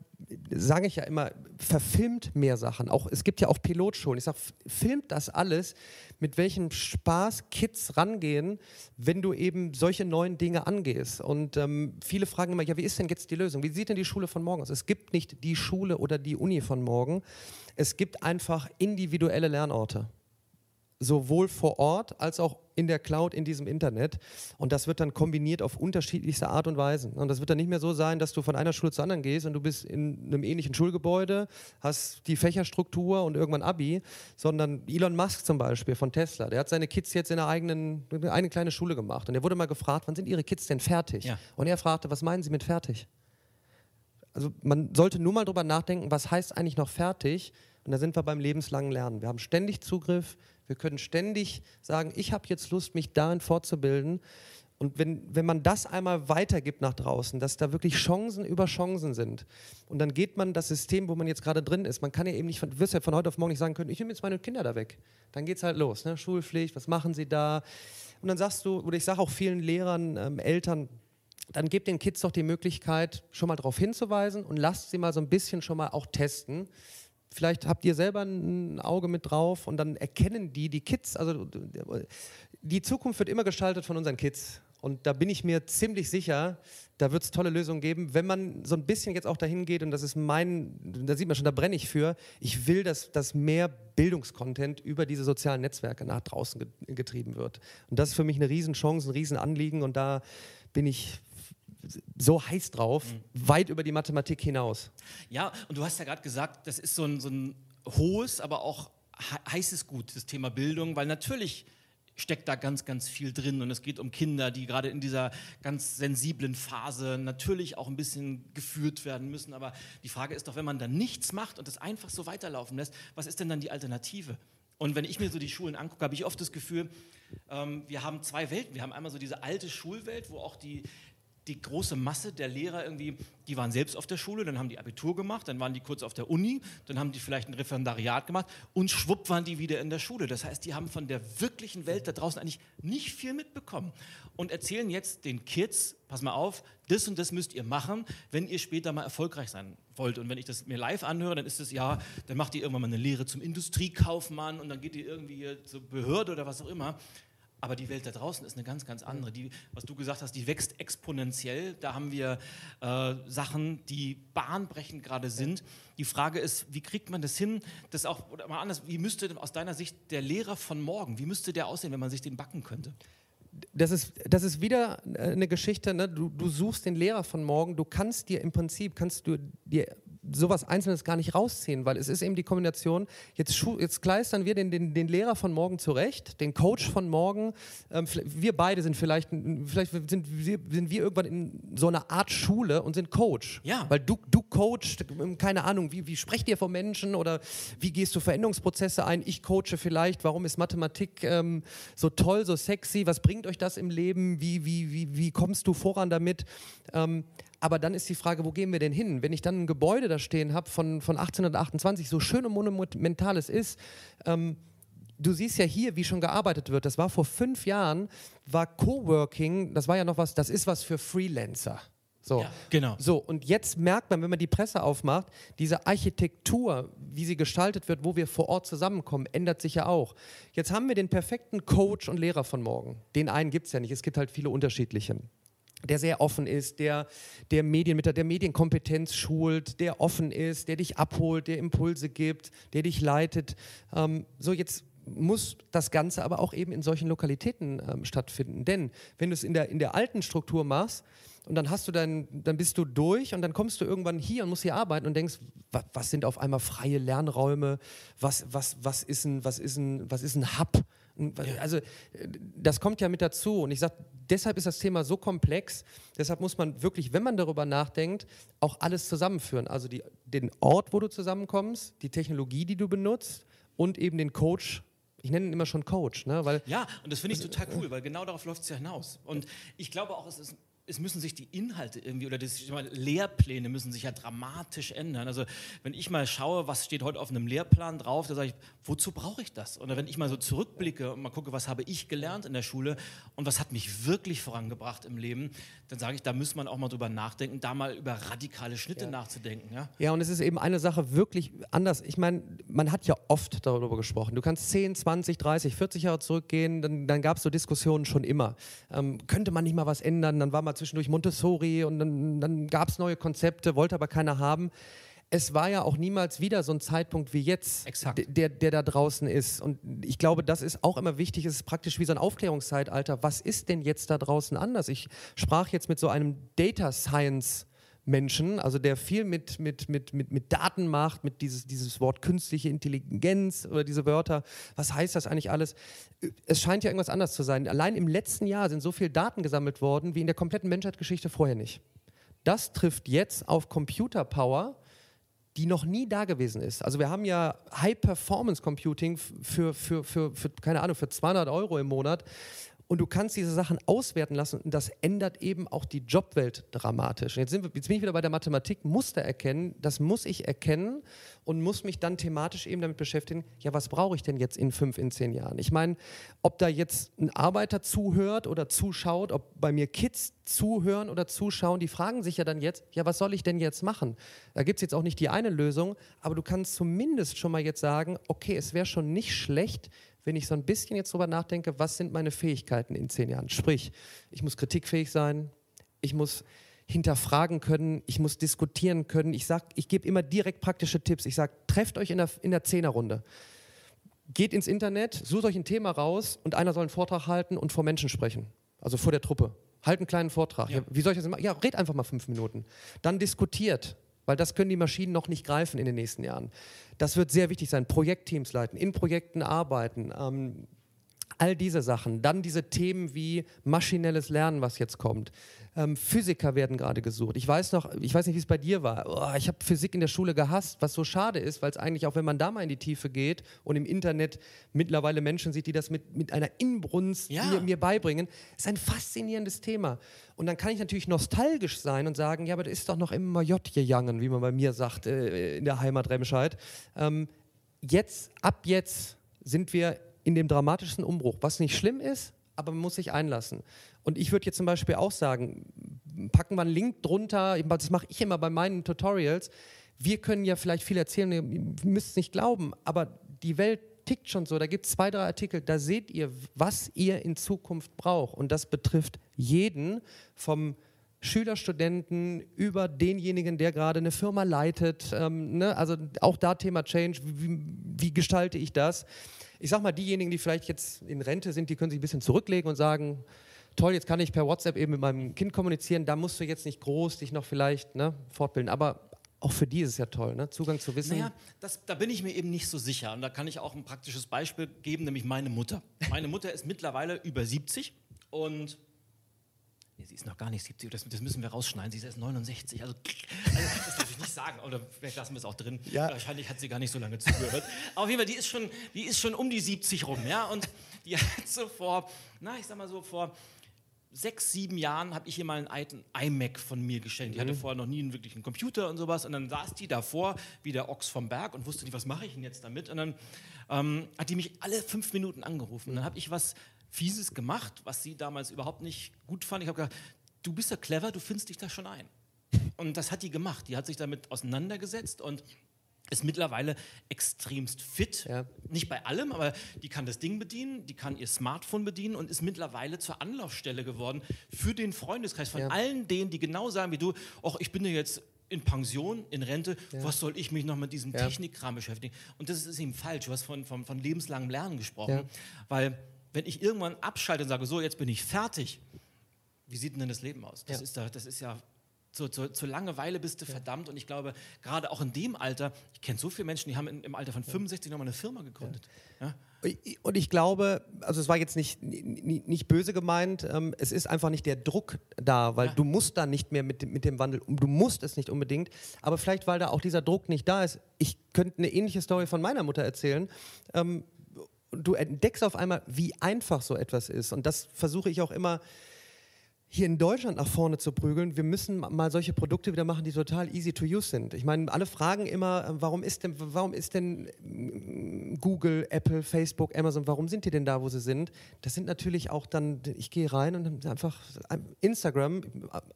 [SPEAKER 2] sage ich ja immer, verfilmt mehr Sachen. Auch, es gibt ja auch Pilotschulen. Ich sage, filmt das alles, mit welchem Spaß Kids rangehen, wenn du eben solche neuen Dinge angehst. Und ähm, viele fragen immer, ja, wie ist denn jetzt die Lösung? Wie sieht denn die Schule von morgen aus? Es gibt nicht die Schule oder die Uni von morgen. Es gibt einfach individuelle Lernorte. Sowohl vor Ort als auch in der Cloud, in diesem Internet. Und das wird dann kombiniert auf unterschiedlichste Art und Weisen. Und das wird dann nicht mehr so sein, dass du von einer Schule zur anderen gehst und du bist in einem ähnlichen Schulgebäude, hast die Fächerstruktur und irgendwann Abi, sondern Elon Musk zum Beispiel von Tesla, der hat seine Kids jetzt in einer eigenen, eine kleine Schule gemacht. Und er wurde mal gefragt, wann sind ihre Kids denn fertig? Ja. Und er fragte, was meinen sie mit fertig? Also man sollte nur mal drüber nachdenken, was heißt eigentlich noch fertig? Und da sind wir beim lebenslangen Lernen. Wir haben ständig Zugriff, wir können ständig sagen, ich habe jetzt Lust, mich darin fortzubilden. Und wenn, wenn man das einmal weitergibt nach draußen, dass da wirklich Chancen über Chancen sind, und dann geht man das System, wo man jetzt gerade drin ist, man kann ja eben nicht, du wirst ja von heute auf morgen nicht sagen können, ich nehme jetzt meine Kinder da weg. Dann geht es halt los, ne? Schulpflicht, was machen sie da? Und dann sagst du, oder ich sage auch vielen Lehrern, ähm, Eltern, dann gebt den Kids doch die Möglichkeit, schon mal darauf hinzuweisen und lasst sie mal so ein bisschen schon mal auch testen vielleicht habt ihr selber ein Auge mit drauf und dann erkennen die, die Kids, also die Zukunft wird immer gestaltet von unseren Kids. Und da bin ich mir ziemlich sicher, da wird es tolle Lösungen geben, wenn man so ein bisschen jetzt auch dahin geht, und das ist mein, da sieht man schon, da brenne ich für, ich will, dass, dass mehr Bildungskontent über diese sozialen Netzwerke nach draußen getrieben wird. Und das ist für mich eine Riesenchance, ein Riesenanliegen und da bin ich so heiß drauf, mhm. weit über die Mathematik hinaus.
[SPEAKER 1] Ja, und du hast ja gerade gesagt, das ist so ein, so ein hohes, aber auch heißes Gut, das Thema Bildung, weil natürlich steckt da ganz, ganz viel drin und es geht um Kinder, die gerade in dieser ganz sensiblen Phase natürlich auch ein bisschen geführt werden müssen. Aber die Frage ist doch, wenn man dann nichts macht und das einfach so weiterlaufen lässt, was ist denn dann die Alternative? Und wenn ich mir so die Schulen angucke, habe ich oft das Gefühl, ähm, wir haben zwei Welten. Wir haben einmal so diese alte Schulwelt, wo auch die, die große Masse der Lehrer irgendwie, die waren selbst auf der Schule, dann haben die Abitur gemacht, dann waren die kurz auf der Uni, dann haben die vielleicht ein Referendariat gemacht und schwupp waren die wieder in der Schule. Das heißt, die haben von der wirklichen Welt da draußen eigentlich nicht viel mitbekommen und erzählen jetzt den Kids, pass mal auf, das und das müsst ihr machen, wenn ihr später mal erfolgreich sein wollt. Und wenn ich das mir live anhöre, dann ist es ja, dann macht ihr irgendwann mal eine Lehre zum Industriekaufmann und dann geht ihr irgendwie zur Behörde oder was auch immer. Aber die Welt da draußen ist eine ganz, ganz andere. Die, was du gesagt hast, die wächst exponentiell. Da haben wir äh, Sachen, die bahnbrechend gerade sind. Die Frage ist, wie kriegt man das hin? Das auch, oder mal anders, wie müsste aus deiner Sicht der Lehrer von morgen, wie müsste der aussehen, wenn man sich den backen könnte?
[SPEAKER 2] Das ist, das ist wieder eine Geschichte, ne? du, du suchst den Lehrer von morgen, du kannst dir im Prinzip, kannst du dir sowas Einzelnes gar nicht rausziehen, weil es ist eben die Kombination, jetzt, jetzt kleistern wir den, den, den Lehrer von morgen zurecht, den Coach von morgen, ähm, wir beide sind vielleicht, vielleicht sind wir, sind wir irgendwann in so einer Art Schule und sind Coach. Ja. Weil du, du coachst, ähm, keine Ahnung, wie, wie sprecht ihr von Menschen oder wie gehst du Veränderungsprozesse ein? Ich coache vielleicht, warum ist Mathematik ähm, so toll, so sexy, was bringt euch das im Leben, wie, wie, wie, wie kommst du voran damit? Ähm, aber dann ist die Frage, wo gehen wir denn hin? Wenn ich dann ein Gebäude da stehen habe von, von 1828, so schön und monumental es ist, ähm, du siehst ja hier, wie schon gearbeitet wird. Das war vor fünf Jahren, war Coworking, das war ja noch was, das ist was für Freelancer. So. Ja, genau. So, und jetzt merkt man, wenn man die Presse aufmacht, diese Architektur, wie sie gestaltet wird, wo wir vor Ort zusammenkommen, ändert sich ja auch. Jetzt haben wir den perfekten Coach und Lehrer von morgen. Den einen gibt es ja nicht, es gibt halt viele unterschiedliche der sehr offen ist, der, der, Medien, mit der, Medienkompetenz schult, der offen ist, der dich abholt, der Impulse gibt, der dich leitet. Ähm, so, jetzt muss das Ganze aber auch eben in solchen Lokalitäten ähm, stattfinden. Denn wenn du es in der, in der alten Struktur machst, und dann hast du dann, dann bist du durch und dann kommst du irgendwann hier und musst hier arbeiten und denkst, was, was sind auf einmal freie Lernräume, was, was, was, ist, ein, was, ist, ein, was ist ein Hub? Also das kommt ja mit dazu und ich sage, deshalb ist das Thema so komplex, deshalb muss man wirklich, wenn man darüber nachdenkt, auch alles zusammenführen. Also die, den Ort, wo du zusammenkommst, die Technologie, die du benutzt und eben den Coach, ich nenne ihn immer schon Coach, ne? Weil,
[SPEAKER 1] ja, und das finde ich total cool, weil genau darauf läuft es ja hinaus. Und ich glaube auch, es ist es müssen sich die Inhalte irgendwie oder das, meine, Lehrpläne müssen sich ja dramatisch ändern. Also wenn ich mal schaue, was steht heute auf einem Lehrplan drauf, da sage ich, wozu brauche ich das? Oder wenn ich mal so zurückblicke und mal gucke, was habe ich gelernt in der Schule und was hat mich wirklich vorangebracht im Leben, dann sage ich, da muss man auch mal drüber nachdenken, da mal über radikale Schnitte ja. nachzudenken. Ja?
[SPEAKER 2] ja, und es ist eben eine Sache wirklich anders. Ich meine, man hat ja oft darüber gesprochen. Du kannst 10, 20, 30, 40 Jahre zurückgehen, dann, dann gab es so Diskussionen schon immer. Ähm, könnte man nicht mal was ändern? Dann war mal zwischendurch Montessori und dann, dann gab es neue Konzepte, wollte aber keiner haben. es war ja auch niemals wieder so ein Zeitpunkt wie jetzt, der, der da draußen ist. Und ich glaube, das ist auch immer wichtig. Es ist praktisch wie so ein Aufklärungszeitalter. Was ist denn jetzt da draußen anders? Ich sprach jetzt mit so einem Data Science Menschen, also der viel mit, mit, mit, mit, mit Daten macht, mit dieses, dieses Wort künstliche Intelligenz oder diese Wörter. Was heißt das eigentlich alles? Es scheint ja irgendwas anders zu sein. Allein im letzten Jahr sind so viele Daten gesammelt worden wie in der kompletten Menschheitsgeschichte vorher nicht. Das trifft jetzt auf Computer Power, die noch nie da gewesen ist. Also wir haben ja High-Performance-Computing für, für, für, für, keine Ahnung, für 200 Euro im Monat. Und du kannst diese Sachen auswerten lassen und das ändert eben auch die Jobwelt dramatisch. Jetzt, sind wir, jetzt bin ich wieder bei der Mathematik, Muster erkennen, das muss ich erkennen und muss mich dann thematisch eben damit beschäftigen, ja, was brauche ich denn jetzt in fünf, in zehn Jahren? Ich meine, ob da jetzt ein Arbeiter zuhört oder zuschaut, ob bei mir Kids zuhören oder zuschauen, die fragen sich ja dann jetzt, ja, was soll ich denn jetzt machen? Da gibt es jetzt auch nicht die eine Lösung, aber du kannst zumindest schon mal jetzt sagen, okay, es wäre schon nicht schlecht, wenn ich so ein bisschen jetzt drüber nachdenke, was sind meine Fähigkeiten in zehn Jahren? Sprich, ich muss kritikfähig sein, ich muss hinterfragen können, ich muss diskutieren können. Ich sag, ich gebe immer direkt praktische Tipps. Ich sage, trefft euch in der, in der Zehnerrunde. Geht ins Internet, sucht euch ein Thema raus und einer soll einen Vortrag halten und vor Menschen sprechen. Also vor der Truppe. Halt einen kleinen Vortrag. Ja. Ja, wie soll ich das machen? Ja, red einfach mal fünf Minuten. Dann diskutiert weil das können die Maschinen noch nicht greifen in den nächsten Jahren. Das wird sehr wichtig sein. Projektteams leiten, in Projekten arbeiten, ähm, all diese Sachen. Dann diese Themen wie maschinelles Lernen, was jetzt kommt. Ähm, Physiker werden gerade gesucht. Ich weiß noch, ich weiß nicht, wie es bei dir war. Oh, ich habe Physik in der Schule gehasst, was so schade ist, weil es eigentlich auch, wenn man da mal in die Tiefe geht und im Internet mittlerweile Menschen sieht, die das mit, mit einer Inbrunst ja. mir, mir, beibringen, ist ein faszinierendes Thema. Und dann kann ich natürlich nostalgisch sein und sagen, ja, aber das ist doch noch immer J gegangen, wie man bei mir sagt, äh, in der Heimat Remscheid. Ähm, jetzt, ab jetzt sind wir in dem dramatischsten Umbruch, was nicht schlimm ist, aber man muss sich einlassen. Und ich würde jetzt zum Beispiel auch sagen, packen wir einen Link drunter, das mache ich immer bei meinen Tutorials. Wir können ja vielleicht viel erzählen, ihr müsst es nicht glauben, aber die Welt tickt schon so. Da gibt es zwei, drei Artikel, da seht ihr, was ihr in Zukunft braucht. Und das betrifft jeden vom Schüler, Studenten über denjenigen, der gerade eine Firma leitet. Ähm, ne? Also auch da Thema Change, wie, wie gestalte ich das? Ich sag mal, diejenigen, die vielleicht jetzt in Rente sind, die können sich ein bisschen zurücklegen und sagen, toll, jetzt kann ich per WhatsApp eben mit meinem Kind kommunizieren, da musst du jetzt nicht groß dich noch vielleicht ne, fortbilden. Aber auch für die ist es ja toll, ne? Zugang zu Wissen.
[SPEAKER 1] Naja, das, da bin ich mir eben nicht so sicher. Und da kann ich auch ein praktisches Beispiel geben, nämlich meine Mutter. Meine Mutter ist mittlerweile über 70 und Nee, sie ist noch gar nicht 70, das, das, müssen wir rausschneiden. Sie ist erst 69. Also, also das darf ich nicht sagen, oder vielleicht lassen wir es auch drin. Ja. Wahrscheinlich hat sie gar nicht so lange zugehört. Aber auf jeden Fall, die ist schon, die ist schon um die 70 rum, ja. Und die hat so vor, na, ich sag mal so, vor sechs, sieben Jahren habe ich ihr mal einen alten iMac von mir geschenkt. Die hatte mhm. vorher noch nie einen wirklichen Computer und sowas. Und dann saß die davor, wie der Ochs vom Berg, und wusste nicht, was mache ich denn jetzt damit. Und dann ähm, hat die mich alle fünf Minuten angerufen. Und dann habe ich was Fieses gemacht, was sie damals überhaupt nicht gut fand. Ich habe gedacht, du bist ja clever, du findest dich da schon ein. Und das hat die gemacht. Die hat sich damit auseinandergesetzt und ist mittlerweile extremst fit. Ja. Nicht bei allem, aber die kann das Ding bedienen, die kann ihr Smartphone bedienen und ist mittlerweile zur Anlaufstelle geworden für den Freundeskreis von ja. allen denen, die genau sagen wie du, ach, ich bin ja jetzt in Pension, in Rente, ja. was soll ich mich noch mit diesem Technikkram beschäftigen? Und das ist eben falsch. Du hast von, von, von lebenslangem Lernen gesprochen, weil wenn ich irgendwann abschalte und sage, so, jetzt bin ich fertig, wie sieht denn das Leben aus? Das, ja. ist, da, das ist ja zur, zur, zur, Langeweile bist du ja. verdammt. Und ich glaube, gerade auch in dem Alter, ich kenne so viele Menschen, die haben in, im Alter von 65 nochmal eine Firma gegründet. Ja.
[SPEAKER 2] Und ich glaube, also es war jetzt nicht, nicht, nicht böse gemeint, ähm, es ist einfach nicht der Druck da, weil du musst da nicht mehr mit, mit dem Wandel, du musst es nicht unbedingt, aber vielleicht, weil da auch dieser Druck nicht da ist. Ich könnte eine ähnliche Story von meiner Mutter erzählen. Ähm, du entdeckst auf einmal, wie einfach so etwas ist. Und das versuche ich auch immer hier in Deutschland nach vorne zu prügeln. Wir müssen mal solche Produkte wieder machen, die total easy to use sind. Ich meine, alle fragen immer, äh, warum ist denn, warum ist denn mm, Google, Apple, Facebook, Amazon, warum sind die denn da, wo sie sind? Das sind natürlich auch dann, ich gehe rein und einfach Instagram,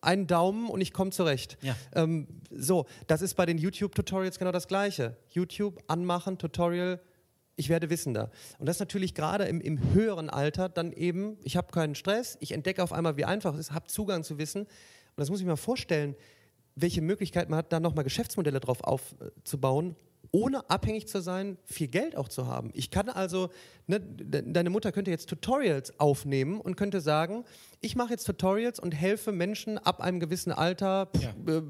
[SPEAKER 2] einen Daumen und ich komme zurecht. Ja. Ähm, so, das ist bei den YouTube-Tutorials genau das Gleiche. YouTube anmachen, Tutorial, ich werde wissender. Und das natürlich gerade im, im höheren Alter dann eben, ich habe keinen Stress, ich entdecke auf einmal, wie einfach es ist, habe Zugang zu Wissen. Und das muss ich mir vorstellen, welche Möglichkeit man hat, da nochmal Geschäftsmodelle drauf aufzubauen, ohne abhängig zu sein, viel Geld auch zu haben. Ich kann also, ne, deine Mutter könnte jetzt Tutorials aufnehmen und könnte sagen, ich mache jetzt Tutorials und helfe Menschen ab einem gewissen Alter ja. äh,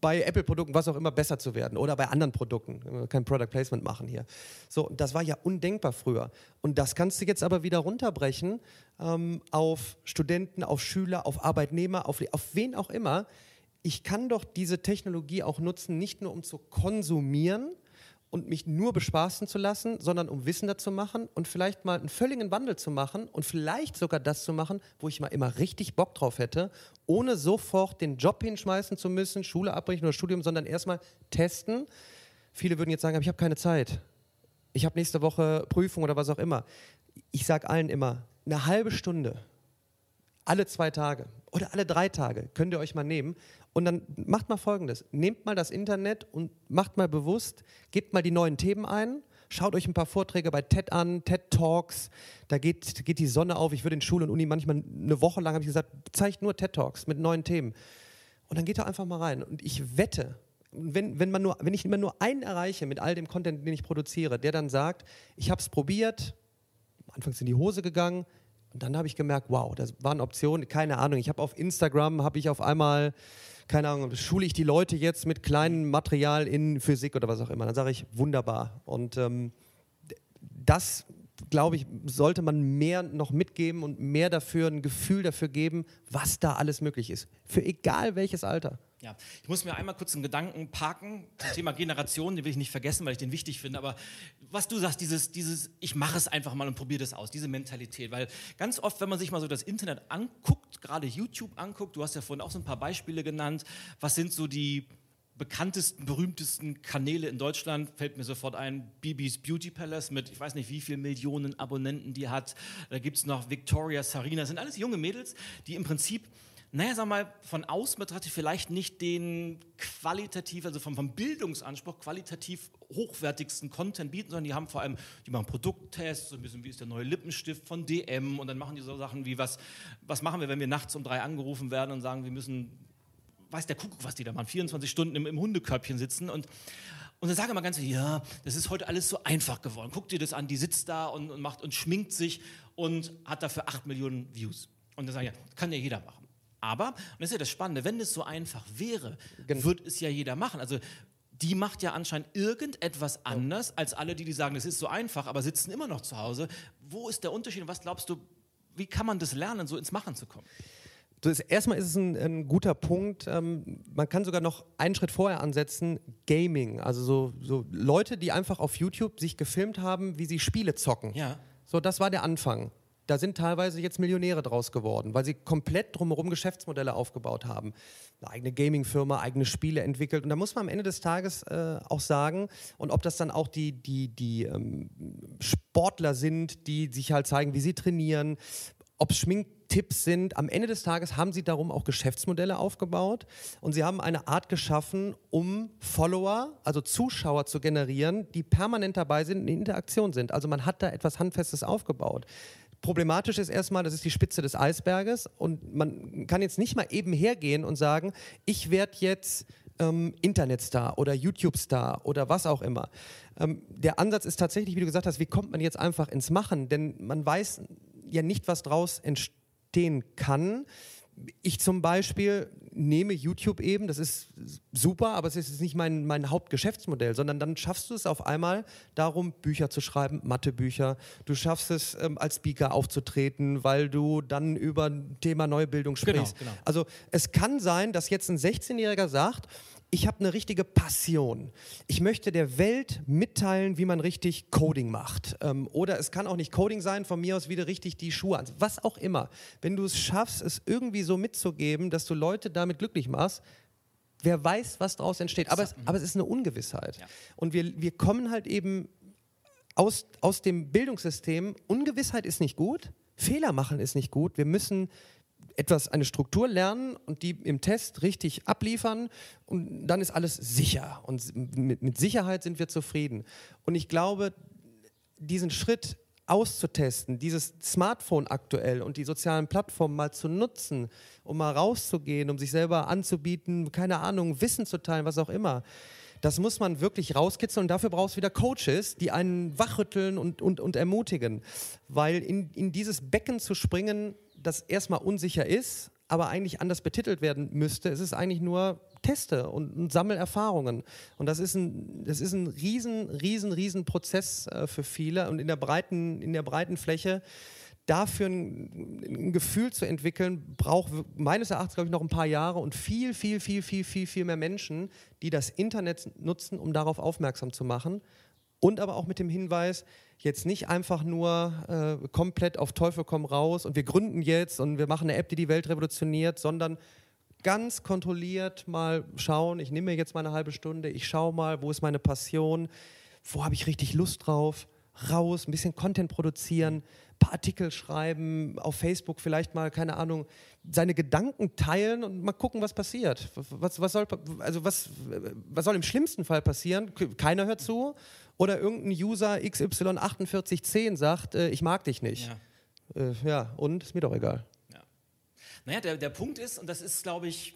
[SPEAKER 2] bei Apple-Produkten, was auch immer, besser zu werden oder bei anderen Produkten. Kein Product Placement machen hier. So, das war ja undenkbar früher. Und das kannst du jetzt aber wieder runterbrechen ähm, auf Studenten, auf Schüler, auf Arbeitnehmer, auf, auf wen auch immer ich kann doch diese Technologie auch nutzen, nicht nur um zu konsumieren und mich nur bespaßen zu lassen, sondern um wissender zu machen und vielleicht mal einen völligen Wandel zu machen und vielleicht sogar das zu machen, wo ich mal immer richtig Bock drauf hätte, ohne sofort den Job hinschmeißen zu müssen, Schule abbrechen oder Studium, sondern erstmal testen. Viele würden jetzt sagen, ich habe keine Zeit. Ich habe nächste Woche Prüfung oder was auch immer. Ich sage allen immer, eine halbe Stunde, alle zwei Tage oder alle drei Tage könnt ihr euch mal nehmen und dann macht mal Folgendes. Nehmt mal das Internet und macht mal bewusst, gebt mal die neuen Themen ein, schaut euch ein paar Vorträge bei TED an, TED Talks, da geht, geht die Sonne auf. Ich würde in Schule und Uni manchmal eine Woche lang, habe ich gesagt, zeigt nur TED Talks mit neuen Themen. Und dann geht da einfach mal rein. Und ich wette, wenn, wenn, man nur, wenn ich immer nur einen erreiche mit all dem Content, den ich produziere, der dann sagt, ich habe es probiert, anfangs in die Hose gegangen, und dann habe ich gemerkt, wow, das waren Optionen, keine Ahnung. Ich habe auf Instagram, habe ich auf einmal keine Ahnung, schule ich die Leute jetzt mit kleinem Material in Physik oder was auch immer. Dann sage ich, wunderbar. Und ähm, das, glaube ich, sollte man mehr noch mitgeben und mehr dafür, ein Gefühl dafür geben, was da alles möglich ist. Für egal welches Alter.
[SPEAKER 1] Ja, ich muss mir einmal kurz einen Gedanken parken zum Thema Generation, den will ich nicht vergessen, weil ich den wichtig finde. Aber was du sagst, dieses, dieses ich mache es einfach mal und probiere das aus, diese Mentalität. Weil ganz oft, wenn man sich mal so das Internet anguckt, gerade YouTube anguckt, du hast ja vorhin auch so ein paar Beispiele genannt, was sind so die bekanntesten, berühmtesten Kanäle in Deutschland, fällt mir sofort ein, Bibis Beauty Palace mit, ich weiß nicht, wie viele Millionen Abonnenten die hat. Da gibt es noch Victoria Sarina, das sind alles junge Mädels, die im Prinzip naja, sag mal, von außen betrachtet vielleicht nicht den qualitativ, also vom, vom Bildungsanspruch qualitativ hochwertigsten Content bieten, sondern die haben vor allem, die machen Produkttests, so ein bisschen wie ist der neue Lippenstift von DM und dann machen die so Sachen wie, was, was machen wir, wenn wir nachts um drei angerufen werden und sagen, wir müssen, weiß der Kuckuck, was die da machen, 24 Stunden im, im Hundekörbchen sitzen und und dann sage ich mal ganz, ja, das ist heute alles so einfach geworden. Guck dir das an, die sitzt da und, und macht und schminkt sich und hat dafür 8 Millionen Views. Und dann sage ich, ja, kann ja jeder machen. Aber, und das ist ja das Spannende, wenn es so einfach wäre, genau. wird es ja jeder machen. Also die macht ja anscheinend irgendetwas anders als alle, die, die sagen, das ist so einfach, aber sitzen immer noch zu Hause. Wo ist der Unterschied und was glaubst du, wie kann man das lernen, so ins Machen zu kommen?
[SPEAKER 2] Das, erstmal ist es ein, ein guter Punkt. Ähm, man kann sogar noch einen Schritt vorher ansetzen: Gaming. Also so, so, Leute, die einfach auf YouTube sich gefilmt haben, wie sie Spiele zocken. Ja. So, das war der Anfang da sind teilweise jetzt Millionäre draus geworden, weil sie komplett drumherum Geschäftsmodelle aufgebaut haben. Eine eigene Gaming-Firma, eigene Spiele entwickelt. Und da muss man am Ende des Tages äh, auch sagen, und ob das dann auch die, die, die ähm, Sportler sind, die sich halt zeigen, wie sie trainieren, ob es Schminktipps sind. Am Ende des Tages haben sie darum auch Geschäftsmodelle aufgebaut und sie haben eine Art geschaffen, um Follower, also Zuschauer zu generieren, die permanent dabei sind, in Interaktion sind. Also man hat da etwas Handfestes aufgebaut. Problematisch ist erstmal, das ist die Spitze des Eisberges und man kann jetzt nicht mal eben hergehen und sagen, ich werde jetzt ähm, Internetstar oder YouTube-Star oder was auch immer. Ähm, der Ansatz ist tatsächlich, wie du gesagt hast, wie kommt man jetzt einfach ins Machen? Denn man weiß ja nicht, was daraus entstehen kann ich zum Beispiel nehme YouTube eben, das ist super, aber es ist nicht mein, mein Hauptgeschäftsmodell, sondern dann schaffst du es auf einmal darum, Bücher zu schreiben, Mathebücher. Du schaffst es, ähm, als Speaker aufzutreten, weil du dann über ein Thema Neubildung genau, sprichst. Genau, genau. Also es kann sein, dass jetzt ein 16-Jähriger sagt, ich habe eine richtige Passion. Ich möchte der Welt mitteilen, wie man richtig Coding macht. Ähm, oder es kann auch nicht Coding sein, von mir aus wieder richtig die Schuhe an. Was auch immer. Wenn du es schaffst, es irgendwie so mitzugeben, dass du Leute damit glücklich machst, wer weiß, was daraus entsteht. Aber es, aber es ist eine Ungewissheit. Ja. Und wir, wir kommen halt eben aus, aus dem Bildungssystem. Ungewissheit ist nicht gut. Fehler machen ist nicht gut. Wir müssen etwas, eine Struktur lernen und die im Test richtig abliefern und dann ist alles sicher. Und mit, mit Sicherheit sind wir zufrieden. Und ich glaube, diesen Schritt auszutesten, dieses Smartphone aktuell und die sozialen Plattformen mal zu nutzen, um mal rauszugehen, um sich selber anzubieten, keine Ahnung, Wissen zu teilen, was auch immer. Das muss man wirklich rauskitzeln und dafür brauchst du wieder Coaches, die einen wachrütteln und, und, und ermutigen. Weil in, in dieses Becken zu springen, das erstmal unsicher ist, aber eigentlich anders betitelt werden müsste. Es ist eigentlich nur Teste und, und sammel. Und das ist ein, das ist ein riesen, riesen, riesen Prozess äh, für viele und in der breiten, in der breiten Fläche dafür ein, ein, Gefühl zu entwickeln, braucht meines Erachtens, glaube ich, noch ein paar Jahre und viel, viel, viel, viel, viel, viel mehr Menschen, die das Internet nutzen, um darauf aufmerksam zu machen. Und aber auch mit dem Hinweis, jetzt nicht einfach nur äh, komplett auf Teufel komm raus und wir gründen jetzt und wir machen eine App, die die Welt revolutioniert, sondern ganz kontrolliert mal schauen, ich nehme mir jetzt mal eine halbe Stunde, ich schaue mal, wo ist meine Passion, wo habe ich richtig Lust drauf, raus, ein bisschen Content produzieren, ein paar Artikel schreiben, auf Facebook vielleicht mal, keine Ahnung, seine Gedanken teilen und mal gucken, was passiert. Was, was, soll, also was, was soll im schlimmsten Fall passieren? Keiner hört zu oder irgendein User XY4810 sagt, äh, ich mag dich nicht. Ja. Äh, ja, und ist mir doch egal. Ja.
[SPEAKER 1] Naja, der, der Punkt ist, und das ist, glaube ich,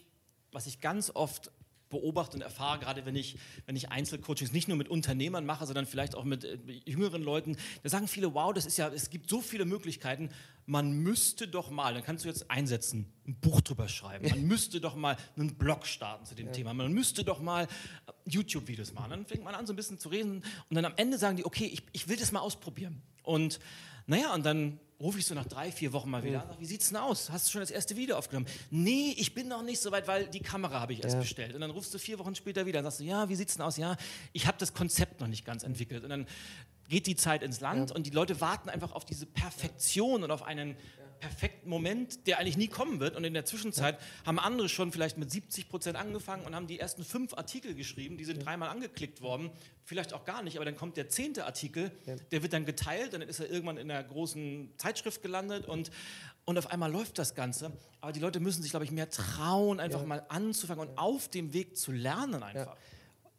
[SPEAKER 1] was ich ganz oft beobachte und erfahre, gerade wenn ich, wenn ich Einzelcoachings nicht nur mit Unternehmern mache, sondern vielleicht auch mit äh, jüngeren Leuten, da sagen viele, wow, das ist ja, es gibt so viele Möglichkeiten, man müsste doch mal, dann kannst du jetzt einsetzen, ein Buch drüber schreiben, man müsste doch mal einen Blog starten zu dem ja. Thema, man müsste doch mal äh, YouTube-Videos machen. Dann fängt man an, so ein bisschen zu reden und dann am Ende sagen die, okay, ich, ich will das mal ausprobieren. Und naja, und dann rufe ich so nach drei, vier Wochen mal wieder an, wie sieht's denn aus? Hast du schon das erste Video aufgenommen? Nee, ich bin noch nicht so weit, weil die Kamera habe ich erst ja. bestellt. Und dann rufst du vier Wochen später wieder und sagst du, ja, wie sieht's denn aus? Ja, ich habe das Konzept noch nicht ganz entwickelt. Und dann geht die Zeit ins Land ja. und die Leute warten einfach auf diese Perfektion und auf einen perfekten Moment, der eigentlich nie kommen wird. Und in der Zwischenzeit ja. haben andere schon vielleicht mit 70 Prozent angefangen und haben die ersten fünf Artikel geschrieben, die sind ja. dreimal angeklickt worden. Vielleicht auch gar nicht, aber dann kommt der zehnte Artikel, ja. der wird dann geteilt, dann ist er irgendwann in der großen Zeitschrift gelandet und, und auf einmal läuft das Ganze. Aber die Leute müssen sich, glaube ich, mehr trauen, einfach mal anzufangen und auf dem Weg zu lernen einfach.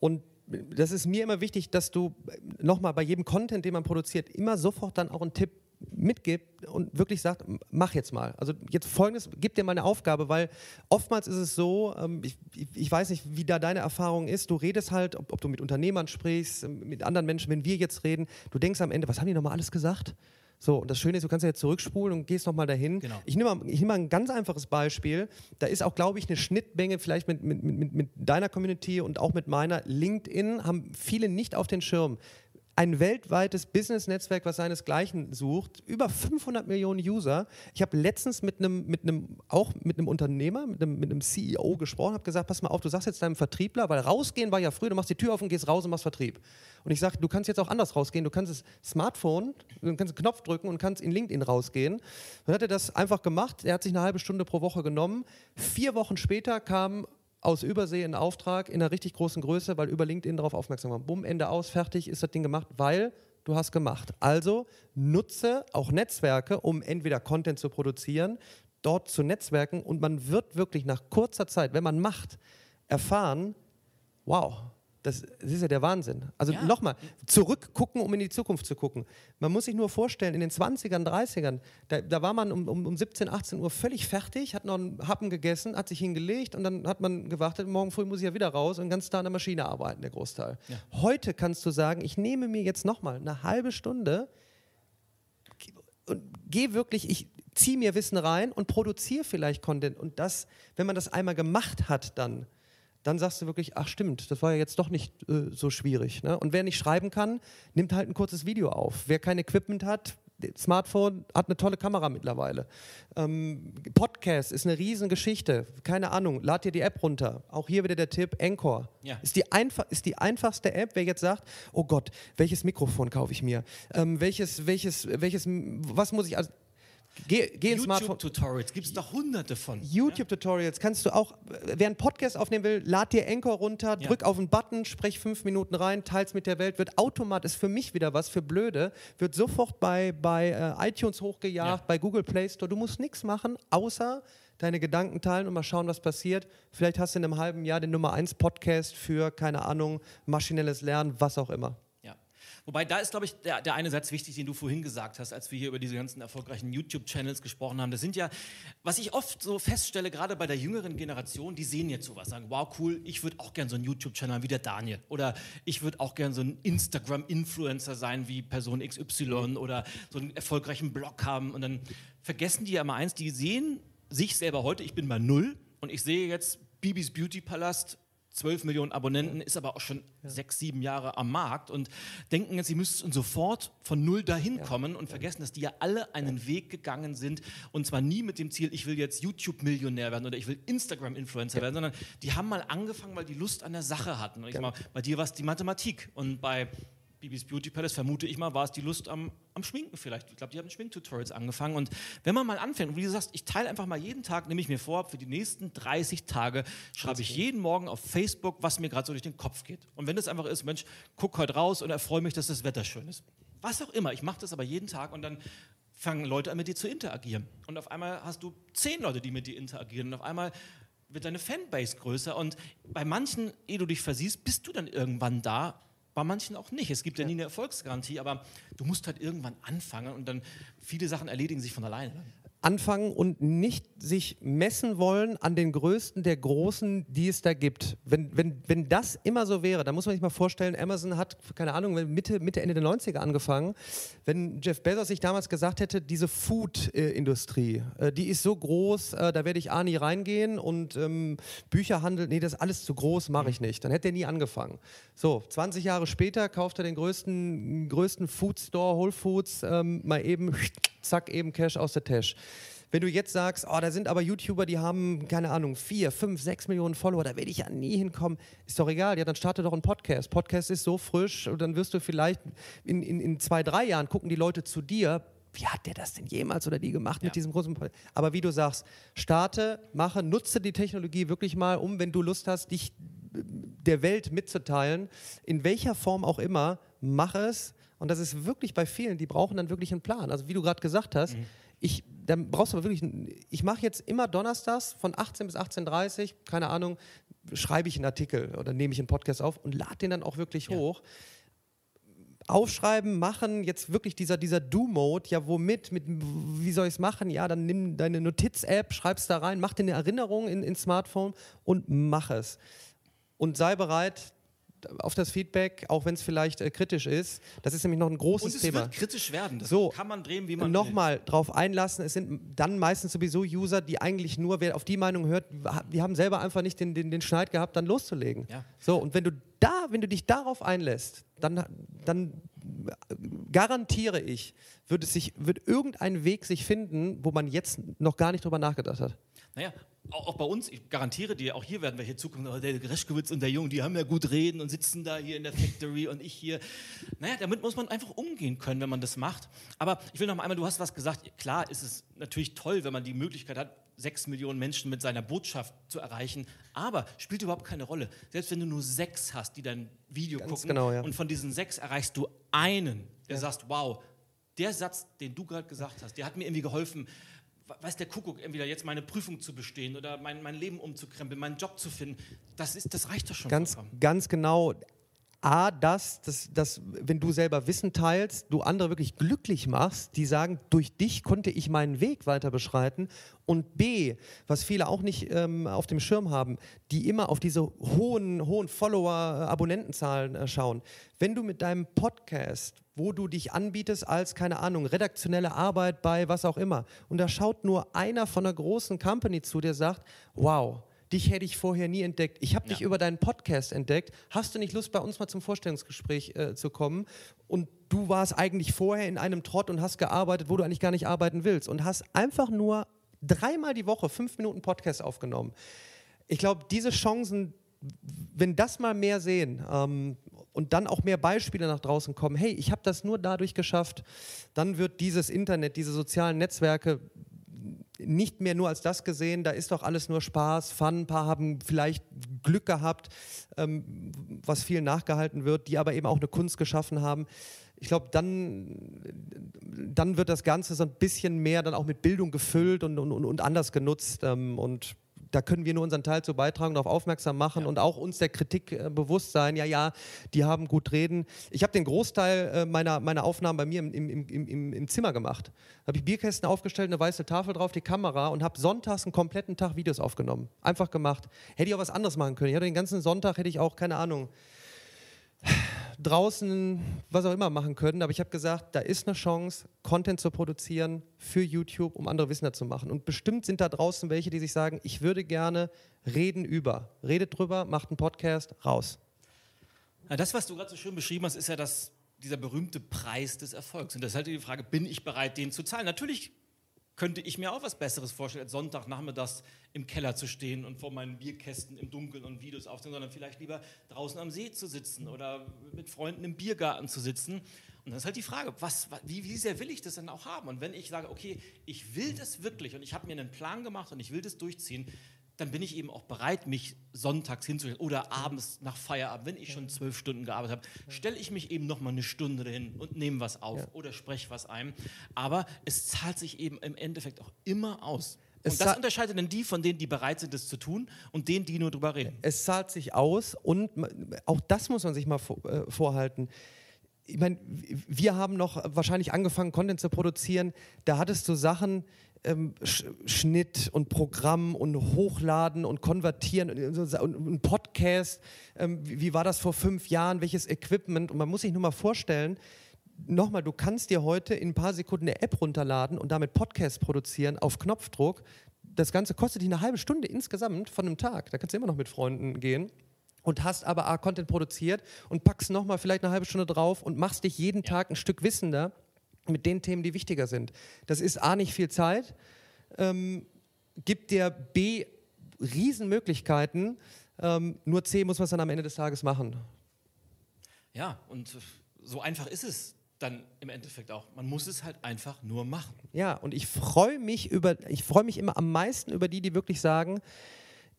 [SPEAKER 2] Und das ist mir immer wichtig, dass du nochmal bei jedem Content, den man produziert, immer sofort dann auch einen Tipp mitgibt und wirklich sagt, mach jetzt mal. Also jetzt folgendes, gib dir mal eine Aufgabe, weil oftmals ist es so, ähm, ich, ich, weiß nicht, wie da deine Erfahrung ist, du redest halt, ob, ob, du mit Unternehmern sprichst, mit anderen Menschen, wenn wir jetzt reden, du denkst am Ende, was haben die nochmal alles gesagt? So, und das Schöne ist, du kannst ja jetzt zurückspulen und gehst nochmal dahin. Genau. Ich nehme mal, nehm mal ein ganz einfaches Beispiel. Da ist auch, glaube ich, eine Schnittmenge vielleicht mit, mit, mit, mit deiner Community und auch mit meiner. LinkedIn haben viele nicht auf den Schirm ein weltweites Business-Netzwerk, was seinesgleichen sucht, über 500 Millionen User. Ich habe letztens mit einem, mit einem, auch mit einem Unternehmer, mit einem, mit einem CEO gesprochen, habe gesagt, pass mal auf, du sagst jetzt deinem Vertriebler, weil rausgehen war ja früher, du machst die Tür auf und gehst raus und machst Vertrieb. Und ich sage, du kannst jetzt auch anders rausgehen, du kannst das Smartphone, du kannst einen Knopf drücken und kannst in LinkedIn rausgehen. Dann hat er das einfach gemacht, er hat sich eine halbe Stunde pro Woche genommen. Vier Wochen später kam aus Übersee in Auftrag in einer richtig großen Größe, weil über LinkedIn darauf aufmerksam waren. Bumm, Ende aus, fertig, ist das Ding gemacht, weil du hast gemacht. Also nutze auch Netzwerke, um entweder Content zu produzieren, dort zu netzwerken und man wird wirklich nach kurzer Zeit, wenn man macht, erfahren, wow, das, das, ist ja der Wahnsinn. Also ja. nochmal, zurückgucken, um in die Zukunft zu gucken. Man muss sich nur vorstellen, in den 20ern, 30ern, da, da war man um, um, um 17, 18 Uhr völlig fertig, hat noch einen Happen gegessen, hat sich hingelegt und dann hat man gewartet, morgen früh muss ich ja wieder raus und ganz da an der Maschine arbeiten, der Großteil. Ja. Heute kannst du sagen, ich nehme mir jetzt nochmal eine halbe Stunde und gehe wirklich, ich ziehe mir Wissen rein und produziere vielleicht Content. Und das, wenn man das einmal gemacht hat, dann dann sagst du wirklich, ach stimmt, das war ja jetzt doch nicht äh, so schwierig. Ne? Und wer nicht schreiben kann, nimmt halt ein kurzes Video auf. Wer kein Equipment hat, Smartphone hat eine tolle Kamera mittlerweile. Ähm, Podcast ist eine Riesengeschichte. Keine Ahnung, lad dir die App runter. Auch hier wieder der Tipp, Anchor. Ja. Ist, die ist die einfachste App, wer jetzt sagt, oh Gott, welches Mikrofon kaufe ich mir? Ähm, welches, welches, welches, was muss ich, also
[SPEAKER 1] Geh, geh ins Smartphone. YouTube-Tutorials gibt es doch hunderte von.
[SPEAKER 2] YouTube-Tutorials kannst du auch, wer einen Podcast aufnehmen will, lad dir Anchor runter, ja. drück auf einen Button, sprech fünf Minuten rein, teils mit der Welt, wird automatisch, ist für mich wieder was, für Blöde, wird sofort bei, bei äh, iTunes hochgejagt, ja. bei Google Play Store. Du musst nichts machen, außer deine Gedanken teilen und mal schauen, was passiert. Vielleicht hast du in einem halben Jahr den Nummer 1 Podcast für, keine Ahnung, maschinelles Lernen, was auch immer.
[SPEAKER 1] Wobei da ist, glaube ich, der, der eine Satz wichtig, den du vorhin gesagt hast, als wir hier über diese ganzen erfolgreichen YouTube-Channels gesprochen haben. Das sind ja, was ich oft so feststelle, gerade bei der jüngeren Generation, die sehen jetzt sowas, sagen, wow, cool, ich würde auch gerne so einen YouTube-Channel wie der Daniel. Oder ich würde auch gerne so ein Instagram-Influencer sein wie Person XY oder so einen erfolgreichen Blog haben. Und dann vergessen die ja immer eins, die sehen sich selber heute, ich bin bei null und ich sehe jetzt Bibis Beauty Palast 12 Millionen Abonnenten, ist aber auch schon ja. sechs, sieben Jahre am Markt und denken jetzt, sie müssten sofort von null dahin ja. kommen und vergessen, dass die ja alle einen Weg gegangen sind und zwar nie mit dem Ziel, ich will jetzt YouTube-Millionär werden oder ich will Instagram-Influencer ja. werden, sondern die haben mal angefangen, weil die Lust an der Sache hatten. Und ich sag mal, bei dir war es die Mathematik und bei Bibis Beauty Palace, vermute ich mal, war es die Lust am, am Schminken vielleicht. Ich glaube, die haben Schminktutorials angefangen. Und wenn man mal anfängt, und wie du sagst, ich teile einfach mal jeden Tag, nehme ich mir vor, für die nächsten 30 Tage schreibe ich jeden Morgen auf Facebook, was mir gerade so durch den Kopf geht. Und wenn das einfach ist, Mensch, guck heute raus und erfreue mich, dass das Wetter schön ist. Was auch immer, ich mache das aber jeden Tag und dann fangen Leute an, mit dir zu interagieren. Und auf einmal hast du zehn Leute, die mit dir interagieren. Und auf einmal wird deine Fanbase größer. Und bei manchen, ehe du dich versiehst, bist du dann irgendwann da bei manchen auch nicht. Es gibt ja nie eine Erfolgsgarantie, aber du musst halt irgendwann anfangen und dann viele Sachen erledigen sich von alleine
[SPEAKER 2] anfangen und nicht sich messen wollen an den Größten der Großen, die es da gibt. Wenn, wenn, wenn das immer so wäre, dann muss man sich mal vorstellen, Amazon hat, keine Ahnung, Mitte, Mitte, Ende der 90er angefangen. Wenn Jeff Bezos sich damals gesagt hätte, diese Food-Industrie, äh, die ist so groß, äh, da werde ich A nie reingehen und ähm, Bücherhandel, nee, das ist alles zu groß, mache ich nicht. Dann hätte er nie angefangen. So, 20 Jahre später kauft er den größten, größten Food Store, Whole Foods, ähm, mal eben, zack, eben Cash aus der Tasche. Wenn du jetzt sagst, oh, da sind aber YouTuber, die haben, keine Ahnung, vier, fünf, sechs Millionen Follower, da werde ich ja nie hinkommen, ist doch egal, ja, dann starte doch einen Podcast. Podcast ist so frisch und dann wirst du vielleicht in, in, in zwei, drei Jahren gucken die Leute zu dir, wie hat der das denn jemals oder die gemacht ja. mit diesem großen Podcast? Aber wie du sagst, starte, mache, nutze die Technologie wirklich mal um, wenn du Lust hast, dich der Welt mitzuteilen, in welcher Form auch immer, mach es. Und das ist wirklich bei vielen, die brauchen dann wirklich einen Plan. Also wie du gerade gesagt hast, mhm. Ich dann brauchst du aber wirklich, ich mache jetzt immer donnerstags von 18 bis 18.30 Uhr, keine Ahnung, schreibe ich einen Artikel oder nehme ich einen Podcast auf und lade den dann auch wirklich ja. hoch. Aufschreiben, machen, jetzt wirklich dieser, dieser Do-Mode, ja, womit, mit, wie soll ich es machen? Ja, dann nimm deine Notiz-App, schreib's da rein, mach dir eine Erinnerung in, in Smartphone und mach es. Und sei bereit, auf das Feedback, auch wenn es vielleicht äh, kritisch ist. Das ist nämlich noch ein großes
[SPEAKER 1] Und es
[SPEAKER 2] Thema.
[SPEAKER 1] wird kritisch werden. Das
[SPEAKER 2] so,
[SPEAKER 1] kann man drehen, wie man
[SPEAKER 2] Nochmal drauf einlassen. Es sind dann meistens sowieso User, die eigentlich nur, wer auf die Meinung hört, die haben selber einfach nicht den, den, den Schneid gehabt, dann loszulegen. Ja. So, und wenn du da, wenn du dich darauf einlässt, dann, dann garantiere ich, wird, es sich, wird irgendein Weg sich finden, wo man jetzt noch gar nicht drüber nachgedacht hat.
[SPEAKER 1] Naja, auch, bei uns, ich garantiere dir, auch hier werden wir hier zukommen, oh, der Greschkowitz und der Junge, die haben ja gut reden und sitzen da hier in der Factory und ich hier. Naja, damit muss man einfach umgehen können, wenn man das macht. Aber ich will noch einmal, du hast was gesagt, klar ist es natürlich toll, wenn man die Möglichkeit hat, sechs Millionen Menschen mit seiner Botschaft zu erreichen, aber spielt überhaupt keine Rolle. Selbst wenn du nur sechs hast, die dein Video Ganz gucken genau, ja. und von diesen sechs erreichst du einen, der ja. sagt, wow, der Satz, den du gerade gesagt hast, der hat mir irgendwie geholfen, weiß der Kuckuck, entweder jetzt meine Prüfung zu bestehen oder mein, mein Leben umzukrempeln, meinen Job zu finden, das, ist, das reicht doch schon.
[SPEAKER 2] Ganz, ganz genau. A, das, dass, dass, wenn du selber Wissen teilst, du andere wirklich glücklich machst, die sagen, durch dich konnte ich meinen Weg weiter beschreiten. Und B, was viele auch nicht ähm, auf dem Schirm haben, die immer auf diese hohen, hohen Follower, Abonnentenzahlen äh, schauen. Wenn du mit deinem Podcast, wo du dich anbietest als, keine Ahnung, redaktionelle Arbeit bei was auch immer, und da schaut nur einer von einer großen Company zu, der sagt, wow, dich hätte ich vorher nie entdeckt. Ich habe ja. dich über deinen Podcast entdeckt. Hast du nicht Lust, bei uns mal zum Vorstellungsgespräch äh, zu kommen? Und du warst eigentlich vorher in einem Trott und hast gearbeitet, wo du eigentlich gar nicht arbeiten willst und hast einfach nur dreimal die Woche fünf Minuten Podcast aufgenommen. Ich glaube, diese Chancen, wenn das mal mehr sehen ähm, und dann auch mehr Beispiele nach draußen kommen, hey, ich habe das nur dadurch geschafft, dann wird dieses Internet, diese sozialen Netzwerke nicht mehr nur als das gesehen, da ist doch alles nur Spaß, Fun, ein paar haben vielleicht Glück gehabt, ähm, was vielen nachgehalten wird, die aber eben auch eine Kunst geschaffen haben. Ich glaube, dann, dann wird das Ganze so ein bisschen mehr dann auch mit Bildung gefüllt und, und, und anders genutzt. Ähm, und da können wir nur unseren Teil zu beitragen, darauf aufmerksam machen ja. und auch uns der Kritik äh, bewusst sein. Ja, ja, die haben gut reden. Ich habe den Großteil äh, meiner, meiner Aufnahmen bei mir im, im, im, im, im Zimmer gemacht. Da habe ich Bierkästen aufgestellt, eine weiße Tafel drauf, die Kamera und habe sonntags einen kompletten Tag Videos aufgenommen. Einfach gemacht. Hätte ich auch was anderes machen können. Ich hatte den ganzen Sonntag, hätte ich auch, keine Ahnung, draußen was auch immer machen können, aber ich habe gesagt, da ist eine Chance, Content zu produzieren für YouTube, um andere wissender zu machen. Und bestimmt sind da draußen welche, die sich sagen, ich würde gerne reden über. Redet drüber, macht einen Podcast, raus.
[SPEAKER 1] Ja, das, was du gerade so schön beschrieben hast, ist ja das, dieser berühmte Preis des Erfolgs. Und das ist halt die Frage, bin ich bereit, den zu zahlen? Natürlich könnte ich mir auch was Besseres vorstellen, als Sonntagnachmittags im Keller zu stehen und vor meinen Bierkästen im Dunkeln und Videos aufzunehmen, sondern vielleicht lieber draußen am See zu sitzen oder mit Freunden im Biergarten zu sitzen. Und dann ist halt die Frage, was, wie, wie sehr will ich das denn auch haben? Und wenn ich sage, okay, ich will das wirklich und ich habe mir einen Plan gemacht und ich will das durchziehen, dann bin ich eben auch bereit, mich sonntags hinzustellen oder abends nach Feierabend, wenn ich schon zwölf Stunden gearbeitet habe, stelle ich mich eben noch mal eine Stunde dahin und nehme was auf ja. oder spreche was ein. Aber es zahlt sich eben im Endeffekt auch immer aus. Es und das unterscheidet dann die von denen, die bereit sind, das zu tun und denen, die nur drüber reden.
[SPEAKER 2] Es zahlt sich aus und auch das muss man sich mal äh, vorhalten ich meine, wir haben noch wahrscheinlich angefangen, Content zu produzieren. Da hattest du Sachen, ähm, Schnitt und Programm und Hochladen und Konvertieren und, und Podcast. Ähm, wie, war das vor fünf Jahren? Welches Equipment? Und man muss sich nur mal vorstellen, nochmal, du kannst dir heute in ein paar Sekunden eine App runterladen und damit Podcast produzieren auf Knopfdruck. Das Ganze kostet dich eine halbe Stunde insgesamt von einem Tag. Da kannst du immer noch mit Freunden gehen und hast aber A, Content produziert und packst nochmal vielleicht eine halbe Stunde drauf und machst dich jeden Tag ein Stück wissender mit den Themen, die wichtiger sind. Das ist A, nicht viel Zeit, ähm, gibt dir B, Riesenmöglichkeiten, ähm, nur C muss man es dann am Ende des Tages machen.
[SPEAKER 1] Ja, und so einfach ist es dann im Endeffekt auch. Man muss es halt einfach nur machen.
[SPEAKER 2] Ja, und ich freue mich über, ich freue mich immer am meisten über die, die wirklich sagen,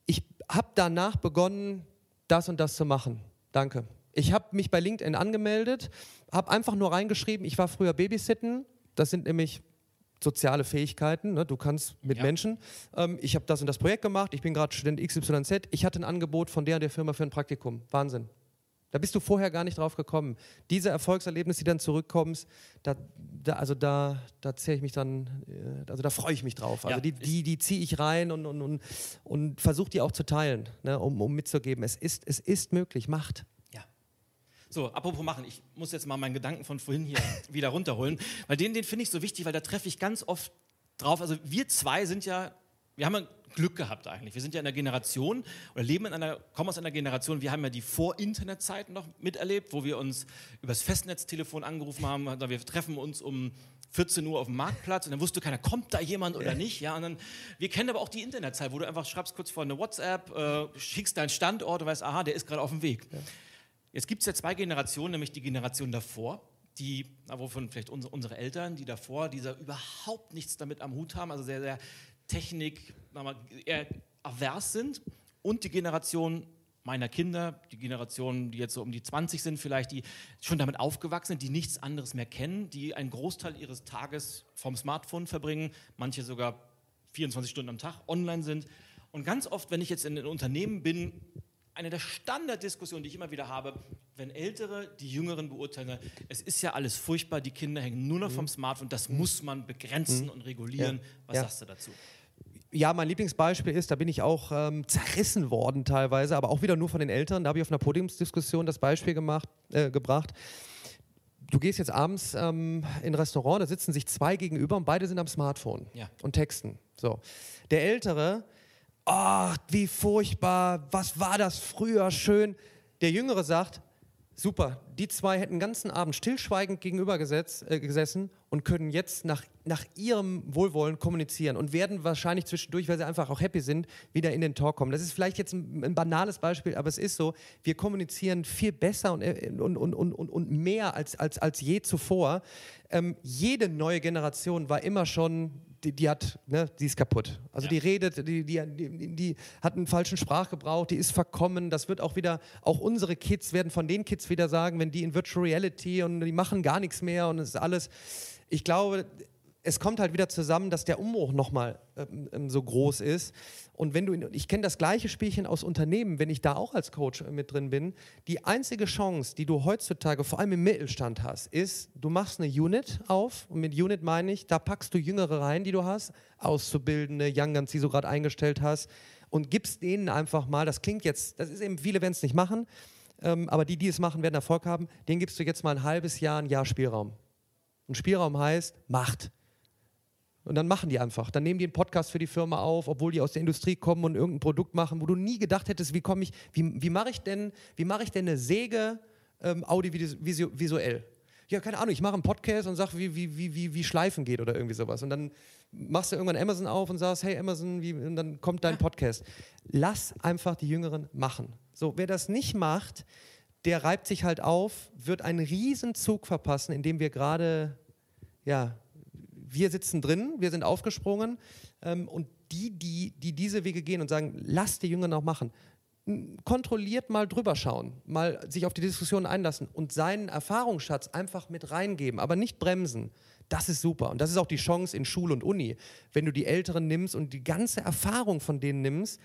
[SPEAKER 2] ich habe danach begonnen, das und das zu machen. Danke. Ich habe mich bei LinkedIn angemeldet, habe einfach nur reingeschrieben, ich war früher Babysitten. Das sind nämlich soziale Fähigkeiten. Ne? Du kannst mit ja. Menschen. Ähm, ich habe das und das Projekt gemacht. Ich bin gerade Student XYZ. Ich hatte ein Angebot von der und der Firma für ein Praktikum. Wahnsinn. Da bist du vorher gar nicht drauf gekommen. Diese Erfolgserlebnisse, die dann zurückkommst, da, da, also da, da zähle ich mich dann, äh, also da freue ich mich drauf. Also ja, die, die, die ziehe ich rein und, und, und, und versuche die auch zu teilen, ne, um, um mitzugeben. Es ist, es ist möglich, macht.
[SPEAKER 1] So, apropos machen, ich muss jetzt mal meinen Gedanken von vorhin hier wieder runterholen, weil den, den finde ich so wichtig, weil da treffe ich ganz oft drauf. Also wir zwei sind ja wir haben ja Glück gehabt eigentlich. Wir sind ja in einer Generation oder leben in einer, kommen aus einer Generation, wir haben ja die Vor-Internet-Zeiten noch miterlebt, wo wir uns übers Festnetztelefon angerufen haben, wir treffen uns um 14 Uhr auf dem Marktplatz und dann wusste keiner, kommt da jemand oder nicht. Ja, und dann, wir kennen aber auch die Internetzeit, wo du einfach schreibst kurz vor eine WhatsApp, äh, schickst deinen Standort und weißt, aha, der ist gerade auf dem Weg. Ja. Jetzt gibt es ja zwei Generationen, nämlich die Generation davor, die, wovon vielleicht unsere, Eltern, die davor, die da überhaupt nichts damit am Hut haben, also sehr, sehr Technik eher avers sind und die Generation meiner Kinder, die Generation, die jetzt so um die 20 sind vielleicht, die schon damit aufgewachsen sind, die nichts anderes mehr kennen, die einen Großteil ihres Tages vom Smartphone verbringen, manche sogar 24 Stunden am Tag online sind. Und ganz oft, wenn ich jetzt in einem Unternehmen bin, eine der Standarddiskussionen, die ich immer wieder habe, wenn Ältere die Jüngeren beurteilen, es ist ja alles furchtbar, die Kinder hängen nur noch vom Smartphone, das muss man begrenzen und regulieren. Ja. Was ja. sagst du dazu?
[SPEAKER 2] ja, mein Lieblingsbeispiel ist, da bin ich auch ähm, zerrissen worden teilweise, aber auch wieder nur von den Eltern. Da habe ich auf einer Podiumsdiskussion das Beispiel gemacht, äh, gebracht. Du gehst jetzt abends ähm, in ein Restaurant, da sitzen sich zwei gegenüber und beide sind am Smartphone ja. und texten. So. Der Ältere, ach, oh, wie furchtbar, was war das früher schön. Der Jüngere sagt, super, die zwei hätten den ganzen Abend stillschweigend gegenüber gesetz, äh, gesessen und können jetzt nach, nach ihrem Wohlwollen kommunizieren und werden wahrscheinlich zwischendurch, weil sie einfach auch happy sind, wieder in den Talk kommen. Das ist vielleicht jetzt ein, ein banales Beispiel, aber es ist so, wir kommunizieren viel besser und, äh, und, und, und, und mehr als, als, als je zuvor. Ähm, jede neue Generation war immer schon die, die, hat, ne, die ist kaputt. Also ja. die redet, die, die, die, die, hat einen falschen Sprachgebrauch, die ist verkommen. Das wird auch wieder, auch unsere Kids werden von den Kids wieder sagen, wenn die in Virtual Reality und die machen gar nichts mehr und es ist alles. Ich glaube, es kommt halt wieder zusammen, dass der Umbruch nochmal ähm, ähm, so groß ist. Und wenn du, in, ich kenne das gleiche Spielchen aus Unternehmen, wenn ich da auch als Coach äh, mit drin bin. Die einzige Chance, die du heutzutage vor allem im Mittelstand hast, ist, du machst eine Unit auf. Und mit Unit meine ich, da packst du Jüngere rein, die du hast, Auszubildende, Young Guns, die du gerade eingestellt hast, und gibst denen einfach mal, das klingt jetzt, das ist eben, viele werden es nicht machen, ähm, aber die, die es machen, werden Erfolg haben, denen gibst du jetzt mal ein halbes Jahr, ein Jahr Spielraum. Und Spielraum heißt Macht. Und dann machen die einfach. Dann nehmen die einen Podcast für die Firma auf, obwohl die aus der Industrie kommen und irgendein Produkt machen, wo du nie gedacht hättest, wie komme ich, wie, wie mache ich denn, wie mache ich denn eine Säge ähm, audiovisuell? Ja, keine Ahnung, ich mache einen Podcast und sage, wie, wie, wie, wie, wie Schleifen geht oder irgendwie sowas. Und dann machst du irgendwann Amazon auf und sagst, hey Amazon, wie, und dann kommt dein Podcast. Lass einfach die Jüngeren machen. So, wer das nicht macht, der reibt sich halt auf, wird einen riesen Zug verpassen, in dem wir gerade ja, wir sitzen drin, wir sind aufgesprungen ähm, und die, die, die diese Wege gehen und sagen, lass die Jünger noch machen, kontrolliert mal drüber schauen, mal sich auf die Diskussion einlassen und seinen Erfahrungsschatz einfach mit reingeben, aber nicht bremsen. Das ist super. Und das ist auch die Chance in Schule und Uni. Wenn du die Älteren nimmst und die ganze Erfahrung von denen nimmst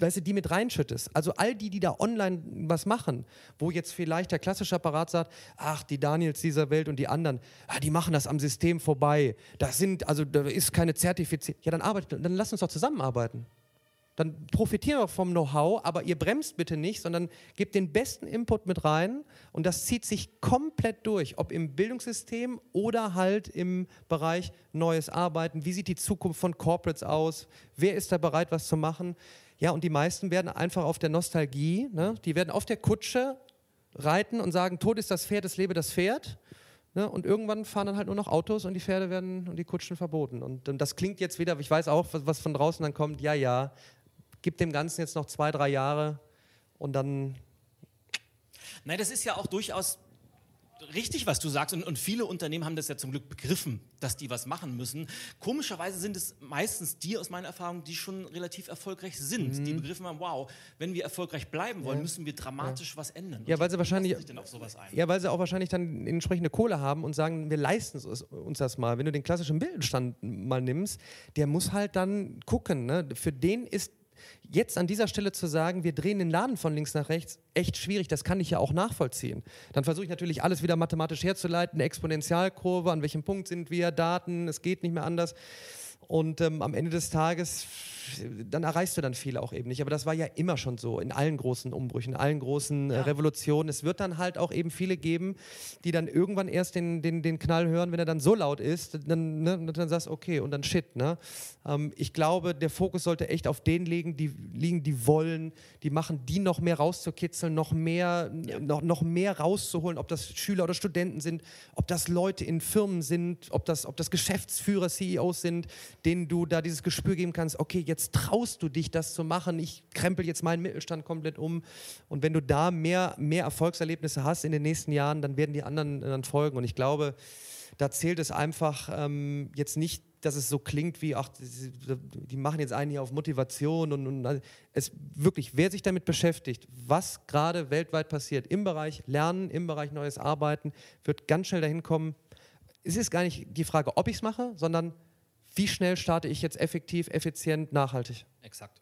[SPEAKER 2] weißt du, die mit reinschüttest. Also all die, die da online was machen, wo jetzt vielleicht der klassische Apparat sagt, ach, die Daniels dieser Welt und die anderen, ah, die machen das am System vorbei. Das sind, also da ist keine Zertifizierung. Ja, dann arbeitet, dann lass uns doch zusammenarbeiten. Dann profitieren wir vom Know-how, aber ihr bremst bitte nicht, sondern gebt den besten Input mit rein und das zieht sich komplett durch, ob im Bildungssystem oder halt im Bereich neues Arbeiten. Wie sieht die Zukunft von Corporates aus? Wer ist da bereit, was zu machen? Ja, und die meisten werden einfach auf der Nostalgie, ne? die werden auf der Kutsche reiten und sagen, Tod ist das Pferd, es lebe das Pferd. Ne? Und irgendwann fahren dann halt nur noch Autos und die Pferde werden und die Kutschen verboten. Und, und das klingt jetzt wieder, ich weiß auch, was, was von draußen dann kommt, ja, ja, gib dem Ganzen jetzt noch zwei, drei Jahre und dann.
[SPEAKER 1] Nein, das ist ja auch durchaus richtig, was du sagst. Und, und, viele Unternehmen haben das ja zum Glück begriffen, dass die was machen müssen. Komischerweise sind es meistens die aus meiner Erfahrung, die schon relativ erfolgreich sind. Mhm. Die begriffen haben, wow, wenn wir erfolgreich bleiben wollen, ja. müssen wir dramatisch ja. was ändern. Und
[SPEAKER 2] ja, weil sie wahrscheinlich. Ja, weil sie auch wahrscheinlich dann entsprechende Kohle haben und sagen, wir leisten uns das mal. Wenn du den klassischen Mittelstand mal nimmst, der muss halt dann gucken. Ne? Für den ist Jetzt an dieser Stelle zu sagen, wir drehen den Laden von links nach rechts, echt schwierig, das kann ich ja auch nachvollziehen. Dann versuche ich natürlich alles wieder mathematisch herzuleiten, eine Exponentialkurve, an welchem Punkt sind wir, Daten, es geht nicht mehr anders. Und ähm, am Ende des Tages, dann erreichst du dann viele auch eben nicht. Aber das war ja immer schon so in allen großen Umbrüchen, in allen großen äh, ja. Revolutionen. Es wird dann halt auch eben viele geben, die dann irgendwann erst den, den, den Knall hören, wenn er dann so laut ist, dann, ne, dann sagst du, okay, und dann shit. Ne? Ähm, ich glaube, der Fokus sollte echt auf denen liegen, die, liegen, die wollen, die machen, die noch mehr rauszukitzeln, noch mehr, ja. noch, noch mehr rauszuholen, ob das Schüler oder Studenten sind, ob das Leute in Firmen sind, ob das, ob das Geschäftsführer, CEOs sind denen du da dieses Gespür geben kannst, okay, jetzt traust du dich, das zu machen, ich krempel jetzt meinen Mittelstand komplett um. Und wenn du da mehr, mehr Erfolgserlebnisse hast in den nächsten Jahren, dann werden die anderen dann folgen. Und ich glaube, da zählt es einfach ähm, jetzt nicht, dass es so klingt wie, ach, die machen jetzt einen hier auf Motivation und, und es wirklich, wer sich damit beschäftigt, was gerade weltweit passiert im Bereich Lernen, im Bereich neues Arbeiten, wird ganz schnell dahin kommen. Es ist gar nicht die Frage, ob ich es mache, sondern wie schnell starte ich jetzt effektiv, effizient, nachhaltig?
[SPEAKER 1] Exakt.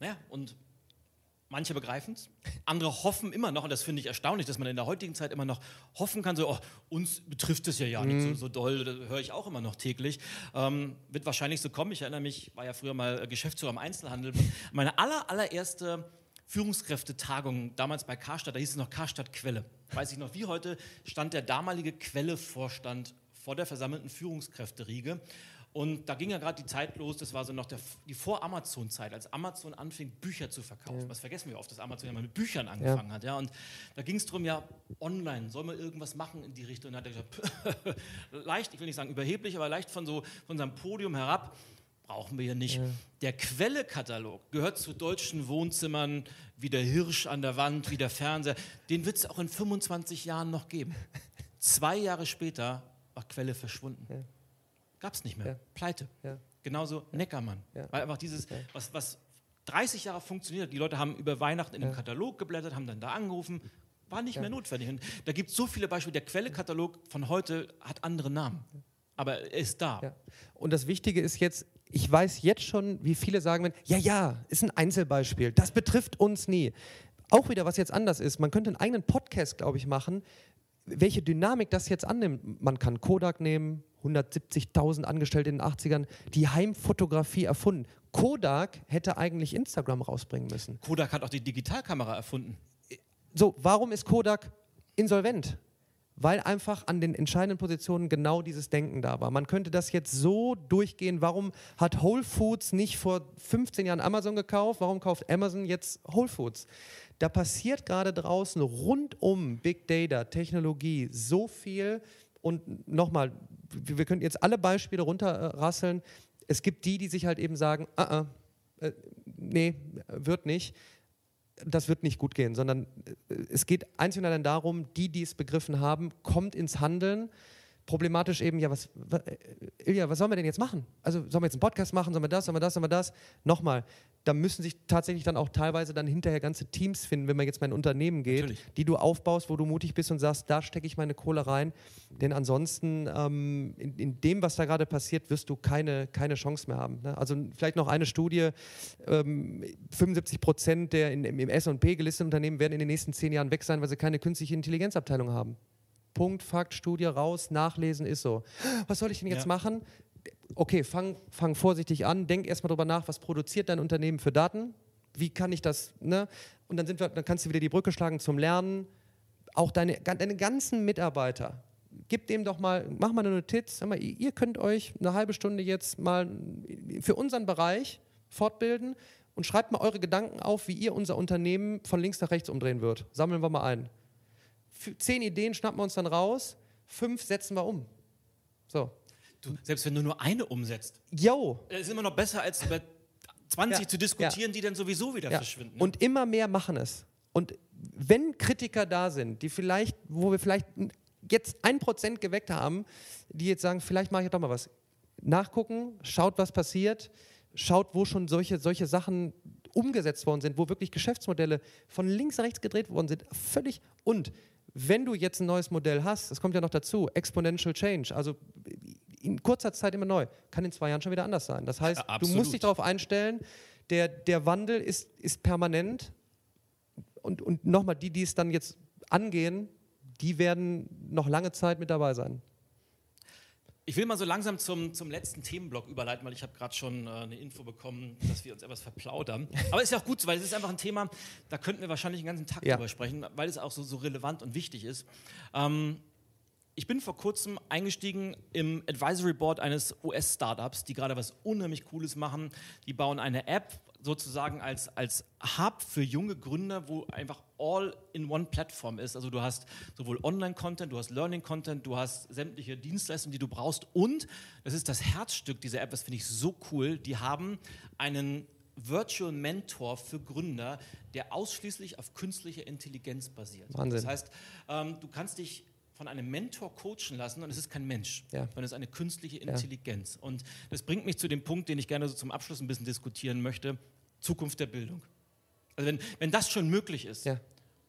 [SPEAKER 1] Naja, und manche begreifen es, andere hoffen immer noch, und das finde ich erstaunlich, dass man in der heutigen Zeit immer noch hoffen kann, so, oh, uns betrifft es ja ja nicht so, mhm. so doll, das höre ich auch immer noch täglich. Ähm, wird wahrscheinlich so kommen. Ich erinnere mich, war ja früher mal Geschäftsführer im Einzelhandel. Meine aller, allererste Führungskräftetagung damals bei Karstadt, da hieß es noch Karstadt Quelle. Weiß ich noch wie heute, stand der damalige Quelle-Vorstand vor der versammelten Führungskräfteriege und da ging ja gerade die Zeit los, das war so noch der, die Vor-Amazon-Zeit, als Amazon anfing, Bücher zu verkaufen. Ja. Das vergessen wir oft, dass Amazon ja mal mit Büchern angefangen ja. hat. Ja? Und da ging es darum, ja, online, soll man irgendwas machen in die Richtung? Und dann hat er gesagt, leicht, ich will nicht sagen überheblich, aber leicht von so von seinem Podium herab, brauchen wir hier nicht. Ja. Der Quellekatalog gehört zu deutschen Wohnzimmern wie der Hirsch an der Wand, wie der Fernseher. Den wird es auch in 25 Jahren noch geben. Zwei Jahre später war Quelle verschwunden. Gab es nicht mehr. Ja. Pleite. Ja. Genauso Neckermann. Weil einfach dieses, was, was 30 Jahre funktioniert, die Leute haben über Weihnachten in dem Katalog geblättert, haben dann da angerufen, war nicht mehr notwendig. Und da gibt es so viele Beispiele. Der Quellekatalog von heute hat andere Namen. aber er ist da.
[SPEAKER 2] Und das Wichtige ist jetzt, ich weiß jetzt schon, wie viele sagen, ja, ja, ist ein Einzelbeispiel, das betrifft uns nie. Auch wieder, was jetzt anders ist, man könnte einen eigenen Podcast, glaube ich, machen, welche Dynamik das jetzt annimmt. Man kann Kodak nehmen, 170.000 Angestellte in den 80ern, die Heimfotografie erfunden. Kodak hätte eigentlich Instagram rausbringen müssen.
[SPEAKER 1] Kodak hat auch die Digitalkamera erfunden.
[SPEAKER 2] So, warum ist Kodak insolvent? Weil einfach an den entscheidenden Positionen genau dieses Denken da war. Man könnte das jetzt so durchgehen. Warum hat Whole Foods nicht vor 15 Jahren Amazon gekauft? Warum kauft Amazon jetzt Whole Foods? Da passiert gerade draußen rund um Big Data, Technologie so viel. Und nochmal, wir können jetzt alle Beispiele runterrasseln. Es gibt die, die sich halt eben sagen, uh -uh, äh, nee, wird nicht das wird nicht gut gehen, sondern äh, es geht einzig und allein darum, die, die es begriffen haben, kommt ins Handeln. Problematisch eben, ja, was, was, äh, Ilja, was sollen wir denn jetzt machen? Also sollen wir jetzt einen Podcast machen, sollen wir das, sollen wir das, sollen wir das? Nochmal, da müssen sich tatsächlich dann auch teilweise dann hinterher ganze Teams finden, wenn man jetzt mal in ein Unternehmen geht, Natürlich. die du aufbaust, wo du mutig bist und sagst, da stecke ich meine Kohle rein. Denn ansonsten, ähm, in, in, dem, was da gerade passiert, wirst du keine, keine Chance mehr haben. Ne? Also vielleicht noch eine Studie, ähm, 75 Prozent der in, im S&P gelisteten Unternehmen werden in den nächsten zehn Jahren weg sein, weil sie keine künstliche Intelligenzabteilung haben. Punkt, Fakt, Studie raus, nachlesen ist so. Was soll ich denn jetzt ja. machen? okay, fang, fang vorsichtig an, denk erstmal darüber nach, was produziert dein Unternehmen für Daten? Wie kann ich das, ne? Und dann, sind wir, dann kannst du wieder die Brücke schlagen zum Lernen. Auch deine, deine ganzen Mitarbeiter, gib dem doch mal, mach mal eine Notiz, mal, ihr könnt euch eine halbe Stunde jetzt mal für unseren Bereich fortbilden und schreibt mal eure Gedanken auf, wie ihr unser Unternehmen von links nach rechts umdrehen wird. Sammeln wir mal ein. Zehn Ideen schnappen wir uns dann raus, fünf setzen wir um. So,
[SPEAKER 1] Du, selbst wenn du nur eine umsetzt,
[SPEAKER 2] jo.
[SPEAKER 1] ist immer noch besser, als über 20 ja. zu diskutieren, ja. die dann sowieso wieder ja. verschwinden.
[SPEAKER 2] Ne? Und immer mehr machen es. Und wenn Kritiker da sind, die vielleicht, wo wir vielleicht jetzt ein Prozent geweckt haben, die jetzt sagen, vielleicht mache ich doch mal was. Nachgucken, schaut, was passiert, schaut, wo schon solche, solche Sachen umgesetzt worden sind, wo wirklich Geschäftsmodelle von links nach rechts gedreht worden sind. Völlig. Und wenn du jetzt ein neues Modell hast, das kommt ja noch dazu, Exponential Change, also in kurzer Zeit immer neu. Kann in zwei Jahren schon wieder anders sein. Das heißt, ja, du musst dich darauf einstellen, der, der Wandel ist, ist permanent. Und, und nochmal, die, die es dann jetzt angehen, die werden noch lange Zeit mit dabei sein.
[SPEAKER 1] Ich will mal so langsam zum, zum letzten Themenblock überleiten, weil ich habe gerade schon äh, eine Info bekommen, dass wir uns etwas verplaudern. Aber ist ja auch gut, weil es ist einfach ein Thema, da könnten wir wahrscheinlich den ganzen Tag ja. drüber sprechen, weil es auch so, so relevant und wichtig ist. Ähm, ich bin vor kurzem eingestiegen im Advisory Board eines US-Startups, die gerade was unheimlich Cooles machen. Die bauen eine App sozusagen als, als Hub für junge Gründer, wo einfach all in one Plattform ist. Also du hast sowohl Online-Content, du hast Learning-Content, du hast sämtliche Dienstleistungen, die du brauchst. Und das ist das Herzstück dieser App, das finde ich so cool. Die haben einen Virtual Mentor für Gründer, der ausschließlich auf künstlicher Intelligenz basiert.
[SPEAKER 2] Wahnsinn.
[SPEAKER 1] Das heißt, ähm, du kannst dich von einem Mentor coachen lassen und es ist kein Mensch, ja. sondern es ist eine künstliche Intelligenz. Ja. Und das bringt mich zu dem Punkt, den ich gerne so zum Abschluss ein bisschen diskutieren möchte, Zukunft der Bildung. Also wenn, wenn das schon möglich ist, ja.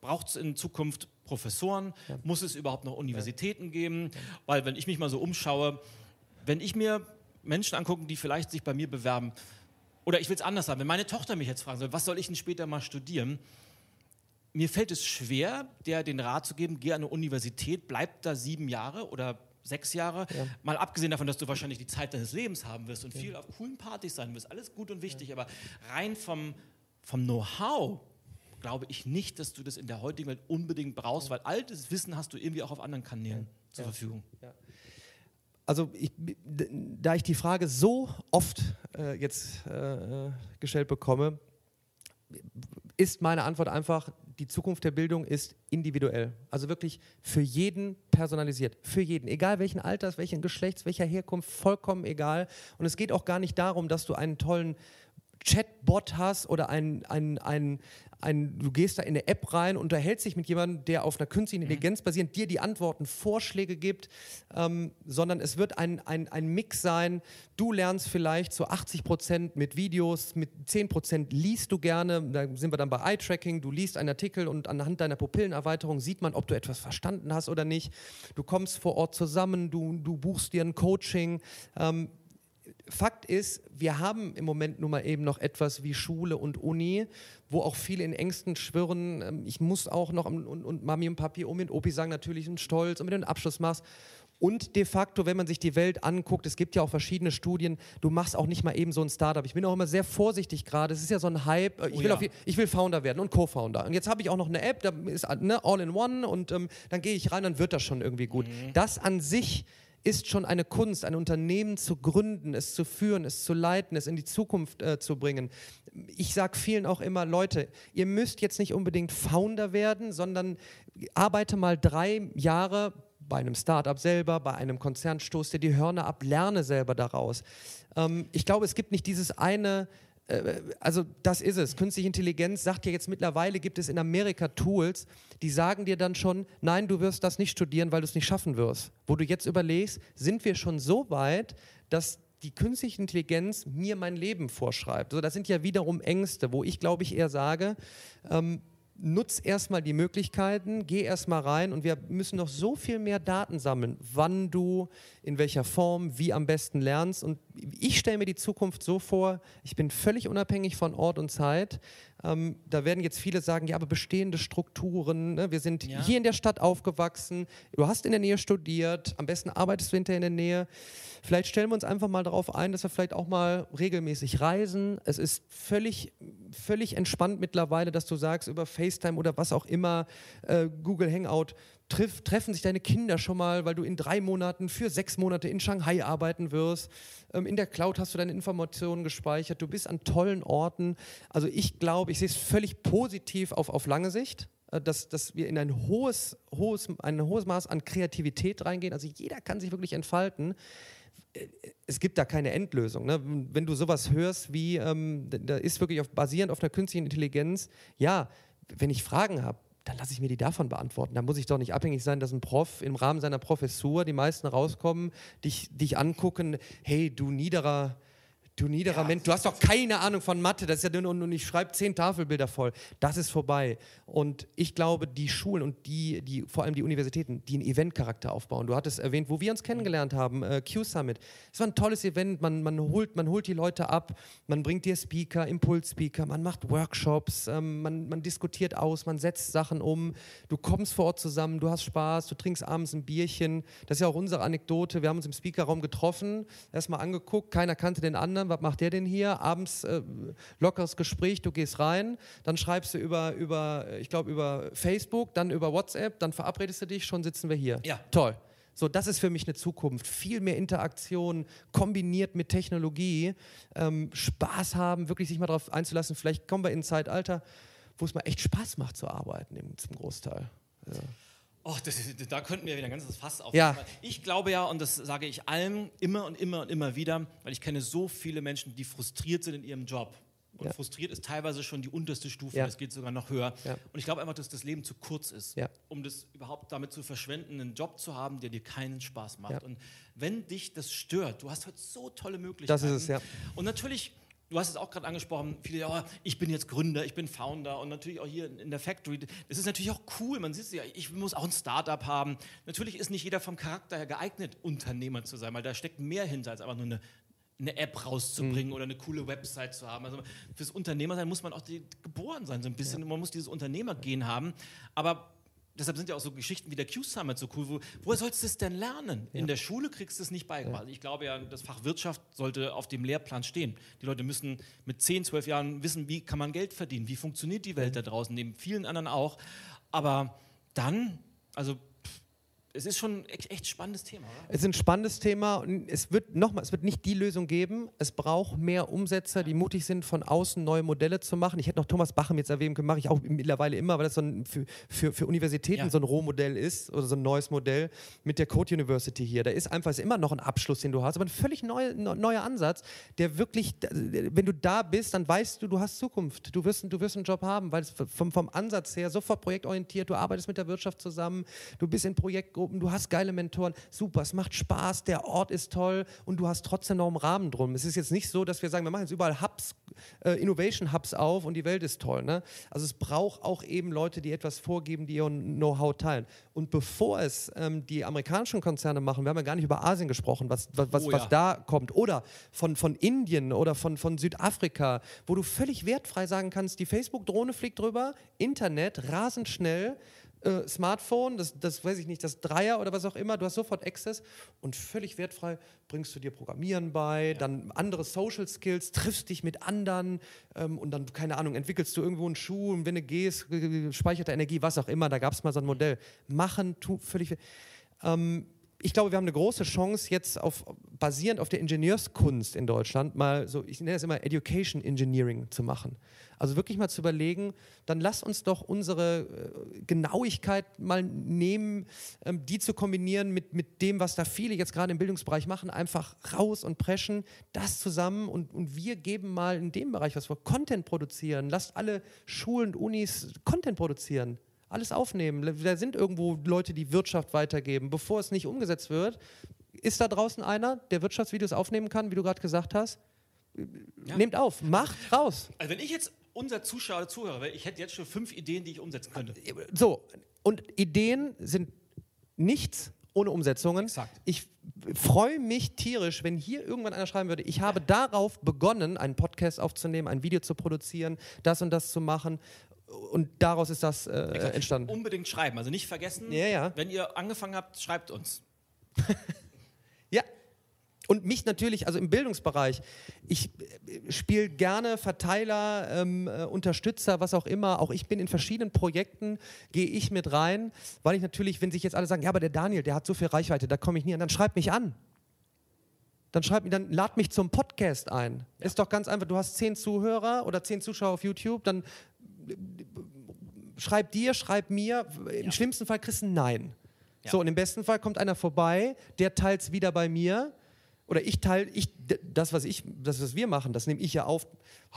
[SPEAKER 1] braucht es in Zukunft Professoren, muss es überhaupt noch Universitäten geben, weil wenn ich mich mal so umschaue, wenn ich mir Menschen angucke, die vielleicht sich bei mir bewerben, oder ich will es anders sagen, wenn meine Tochter mich jetzt fragen soll, was soll ich denn später mal studieren, mir fällt es schwer, der den Rat zu geben, geh an eine Universität, bleib da sieben Jahre oder sechs Jahre. Ja. Mal abgesehen davon, dass du wahrscheinlich die Zeit deines Lebens haben wirst und ja. viel auf coolen Partys sein wirst. Alles gut und wichtig, ja. aber rein vom, vom Know-how glaube ich nicht, dass du das in der heutigen Welt unbedingt brauchst, weil altes Wissen hast du irgendwie auch auf anderen Kanälen zur Verfügung.
[SPEAKER 2] Also ich, da ich die Frage so oft äh, jetzt äh, gestellt bekomme, ist meine Antwort einfach, die Zukunft der Bildung ist individuell. Also wirklich für jeden personalisiert. Für jeden. Egal welchen Alters, welchen Geschlechts, welcher Herkunft, vollkommen egal. Und es geht auch gar nicht darum, dass du einen tollen Chatbot hast oder ein, ein, ein, ein, du gehst da in eine App rein, unterhältst dich mit jemandem, der auf einer künstlichen mhm. Intelligenz basierend dir die Antworten, Vorschläge gibt, ähm, sondern es wird ein, ein, ein Mix sein. Du lernst vielleicht zu 80 Prozent mit Videos, mit 10 Prozent liest du gerne. Da sind wir dann bei Eye-Tracking. Du liest einen Artikel und anhand deiner Pupillenerweiterung sieht man, ob du etwas verstanden hast oder nicht. Du kommst vor Ort zusammen, du, du buchst dir ein Coaching. Ähm, Fakt ist, wir haben im Moment nun mal eben noch etwas wie Schule und Uni, wo auch viele in Ängsten schwirren. Ähm, ich muss auch noch, und, und Mami und Papi, um und Opi sagen natürlich einen Stolz, und wenn du einen Abschluss machst. Und de facto, wenn man sich die Welt anguckt, es gibt ja auch verschiedene Studien, du machst auch nicht mal eben so ein Startup. Ich bin auch immer sehr vorsichtig gerade. Es ist ja so ein Hype. Ich, oh, will, ja. auf, ich will Founder werden und Co-Founder. Und jetzt habe ich auch noch eine App, da ist ne, all in one und ähm, dann gehe ich rein, dann wird das schon irgendwie gut. Mhm. Das an sich ist schon eine Kunst, ein Unternehmen zu gründen, es zu führen, es zu leiten, es in die Zukunft äh, zu bringen. Ich sage vielen auch immer, Leute, ihr müsst jetzt nicht unbedingt Founder werden, sondern arbeite mal drei Jahre bei einem Startup selber, bei einem Konzern, stoß dir die Hörner ab, lerne selber daraus. Ähm, ich glaube, es gibt nicht dieses eine also das ist es. Künstliche Intelligenz sagt ja jetzt mittlerweile, gibt es in Amerika Tools, die sagen dir dann schon, nein, du wirst das nicht studieren, weil du es nicht schaffen wirst. Wo du jetzt überlegst, sind wir schon so weit, dass die künstliche Intelligenz mir mein Leben vorschreibt. Also das sind ja wiederum Ängste, wo ich glaube ich eher sage, ähm, nutz erstmal die Möglichkeiten, geh erstmal rein und wir müssen noch so viel mehr Daten sammeln, wann du, in welcher Form, wie am besten lernst. Und ich stelle mir die Zukunft so vor, ich bin völlig unabhängig von Ort und Zeit. Ähm, da werden jetzt viele sagen, ja, aber bestehende Strukturen, ne? wir sind ja. hier in der Stadt aufgewachsen, du hast in der Nähe studiert, am besten arbeitest du hinterher in der Nähe. Vielleicht stellen wir uns einfach mal darauf ein, dass wir vielleicht auch mal regelmäßig reisen. Es ist völlig, völlig entspannt mittlerweile, dass du sagst, über FaceTime oder was auch immer, äh, Google Hangout, triff, treffen sich deine Kinder schon mal, weil du in drei Monaten für sechs Monate in Shanghai arbeiten wirst. Ähm, in der Cloud hast du deine Informationen gespeichert. Du bist an tollen Orten. Also ich glaube, ich sehe es völlig positiv auf, auf lange Sicht äh, dass, dass wir in ein hohes, hohes, ein hohes Maß an Kreativität reingehen. Also jeder kann sich wirklich entfalten. Äh, es gibt da keine Endlösung. Ne? Wenn du sowas hörst wie, ähm, da ist wirklich auf, basierend auf einer künstlichen Intelligenz, ja, wenn ich Fragen habe, dann lasse ich mir die davon beantworten. Da muss ich doch nicht abhängig sein, dass ein Prof im Rahmen seiner Professur die meisten rauskommen, dich, dich angucken, hey, du niederer Du niederer. Mensch, du hast doch keine Ahnung von Mathe, das ist ja dünn und ich schreibe zehn Tafelbilder voll. Das ist vorbei. Und ich glaube, die Schulen und die, die, vor allem die Universitäten, die einen Eventcharakter aufbauen. Du hattest erwähnt, wo wir uns kennengelernt haben, äh, Q-Summit. Es war ein tolles Event, man, man, holt, man holt die Leute ab, man bringt dir Speaker, Impulsspeaker, man macht Workshops, ähm, man, man diskutiert aus, man setzt Sachen um, du kommst vor Ort zusammen, du hast Spaß, du trinkst abends ein Bierchen. Das ist ja auch unsere Anekdote. Wir haben uns im Speakerraum getroffen, erstmal angeguckt, keiner kannte den anderen was macht der denn hier? Abends äh, lockeres Gespräch, du gehst rein, dann schreibst du über, über ich glaube, über Facebook, dann über WhatsApp, dann verabredest du dich, schon sitzen wir hier.
[SPEAKER 1] Ja.
[SPEAKER 2] Toll. So, das ist für mich eine Zukunft. Viel mehr Interaktion kombiniert mit Technologie. Ähm, Spaß haben, wirklich sich mal darauf einzulassen. Vielleicht kommen wir in ein Zeitalter, wo es mal echt Spaß macht zu arbeiten, zum Großteil. Ja.
[SPEAKER 1] Oh, das, da könnten wir wieder ein ganzes Fass aufmachen.
[SPEAKER 2] Ja.
[SPEAKER 1] Ich glaube ja, und das sage ich allen immer und immer und immer wieder, weil ich kenne so viele Menschen, die frustriert sind in ihrem Job. Und ja. frustriert ist teilweise schon die unterste Stufe, es geht sogar noch höher. Ja. Und ich glaube einfach, dass das Leben zu kurz ist, um das überhaupt damit zu verschwenden, einen Job zu haben, der dir keinen Spaß macht. Und wenn dich das stört, du hast heute so tolle Möglichkeiten.
[SPEAKER 2] Das ist es, ja.
[SPEAKER 1] Und natürlich Du hast es auch gerade angesprochen, viele, ja, ich bin jetzt Gründer, ich bin Founder und natürlich auch hier in der Factory. Das ist natürlich auch cool, man sieht es ja, ich muss auch ein Startup haben. Natürlich ist nicht jeder vom Charakter her geeignet, Unternehmer zu sein, weil da steckt mehr hinter, als einfach nur eine, eine App rauszubringen mhm. oder eine coole Website zu haben. Also fürs Unternehmer sein muss man auch die, geboren sein, so ein bisschen. Ja. Man muss dieses Unternehmergehen haben. Aber deshalb sind ja auch so Geschichten wie der Q-Summit so cool. Wo, woher sollst du es denn lernen? Ja. In der Schule kriegst du es nicht beigebracht. Ja. Ich glaube ja, das Fach Wirtschaft sollte auf dem Lehrplan stehen. Die Leute müssen mit 10, 12 Jahren wissen, wie kann man Geld verdienen, wie funktioniert die Welt da draußen, neben vielen anderen auch. Aber dann, also es ist schon echt, echt spannendes Thema, oder?
[SPEAKER 2] Es ist ein spannendes Thema und es wird nochmal, es wird nicht die Lösung geben. Es braucht mehr Umsetzer, die mutig sind, von außen neue Modelle zu machen. Ich hätte noch Thomas Bachem jetzt erwähnt, mache ich auch mittlerweile immer, weil das so ein, für, für, für Universitäten
[SPEAKER 1] Ja.
[SPEAKER 2] so ein Rohmodell ist oder so ein neues Modell mit der Code University hier. Da ist einfach ist immer noch ein Abschluss, den du hast, aber ein völlig neu- neuer Ansatz, der wirklich, wenn du da bist, dann weißt du, du hast Zukunft. Du wirst, du wirst einen Job haben, weil es vom, vom Ansatz her sofort projektorientiert, du arbeitest mit der Wirtschaft zusammen, du bist in Projektgruppen, du hast geile Mentoren, super, es macht Spaß, der Ort ist toll und du hast trotzdem noch einen Rahmen drum. Es ist jetzt nicht so, dass wir sagen, wir machen jetzt überall Hubs, äh, Innovation Hubs auf und die Welt ist toll. Ne? Also es braucht auch eben Leute, die etwas vorgeben, die ihr Know-how teilen. Und bevor es ähm, die amerikanischen Konzerne machen, wir haben ja gar nicht über Asien gesprochen, was, was, was,
[SPEAKER 1] Oh
[SPEAKER 2] was
[SPEAKER 1] ja.
[SPEAKER 2] da kommt, oder von, von Indien oder von, von Südafrika, wo du völlig wertfrei sagen kannst, die Facebook-Drohne fliegt drüber, Internet, rasend schnell, äh, Smartphone, das, das weiß ich nicht, das Dreier oder was auch immer, du hast sofort Access und völlig wertfrei bringst du dir Programmieren bei, dann andere Social Skills, triffst dich mit anderen ähm, und dann, keine Ahnung, entwickelst du irgendwo einen Schuh und wenn du gehst, äh, speichert er Energie, was auch immer, da gab es mal so ein Modell. Machen, tu, völlig. Ähm, ich glaube, wir haben eine große Chance, jetzt auf, basierend auf der Ingenieurskunst in Deutschland mal so, ich nenne das immer Education Engineering zu machen. Also wirklich mal zu überlegen, dann lass uns doch unsere äh, Genauigkeit mal nehmen, ähm, die zu kombinieren mit, mit dem, was da viele jetzt gerade im Bildungsbereich machen, einfach raus und preschen, das zusammen und, und wir geben mal in dem Bereich was vor, Content produzieren, lasst alle Schulen und Unis Content produzieren. Alles aufnehmen. Da sind irgendwo Leute, die Wirtschaft weitergeben. Bevor es nicht umgesetzt wird, ist da draußen einer, der Wirtschaftsvideos aufnehmen kann, wie du gerade gesagt hast? Nehmt auf, macht raus.
[SPEAKER 1] Also wenn ich jetzt unser Zuschauer oder Zuhörer wäre, ich hätte jetzt schon fünf Ideen, die ich umsetzen könnte.
[SPEAKER 2] So, und Ideen sind nichts ohne Umsetzungen.
[SPEAKER 1] Exakt.
[SPEAKER 2] Ich freue mich tierisch, wenn hier irgendwann einer schreiben würde, ich habe darauf begonnen, einen Podcast aufzunehmen, ein Video zu produzieren, das und das zu machen. Und daraus ist das äh, entstanden.
[SPEAKER 1] Unbedingt schreiben. Also nicht vergessen,
[SPEAKER 2] Ja, ja.
[SPEAKER 1] wenn ihr angefangen habt, schreibt uns.
[SPEAKER 2] Ja. Und mich natürlich, also im Bildungsbereich, ich spiele gerne Verteiler, ähm, äh, Unterstützer, was auch immer. Auch ich bin in verschiedenen Projekten, gehe ich mit rein, weil ich natürlich, wenn sich jetzt alle sagen, ja, aber der Daniel, der hat so viel Reichweite, da komme ich nie an, dann schreib mich an. Dann schreib mich, dann lad mich zum Podcast ein. Ist doch ganz einfach, du hast zehn Zuhörer oder zehn Zuschauer auf YouTube, dann äh, schreib dir, schreib mir. Im schlimmsten Fall kriegst du ein Nein.
[SPEAKER 1] Ja.
[SPEAKER 2] So, und im besten Fall kommt einer vorbei, der teilt es wieder bei mir. Oder ich teile, ich, das, was ich, das, was wir machen, das nehme ich ja auf,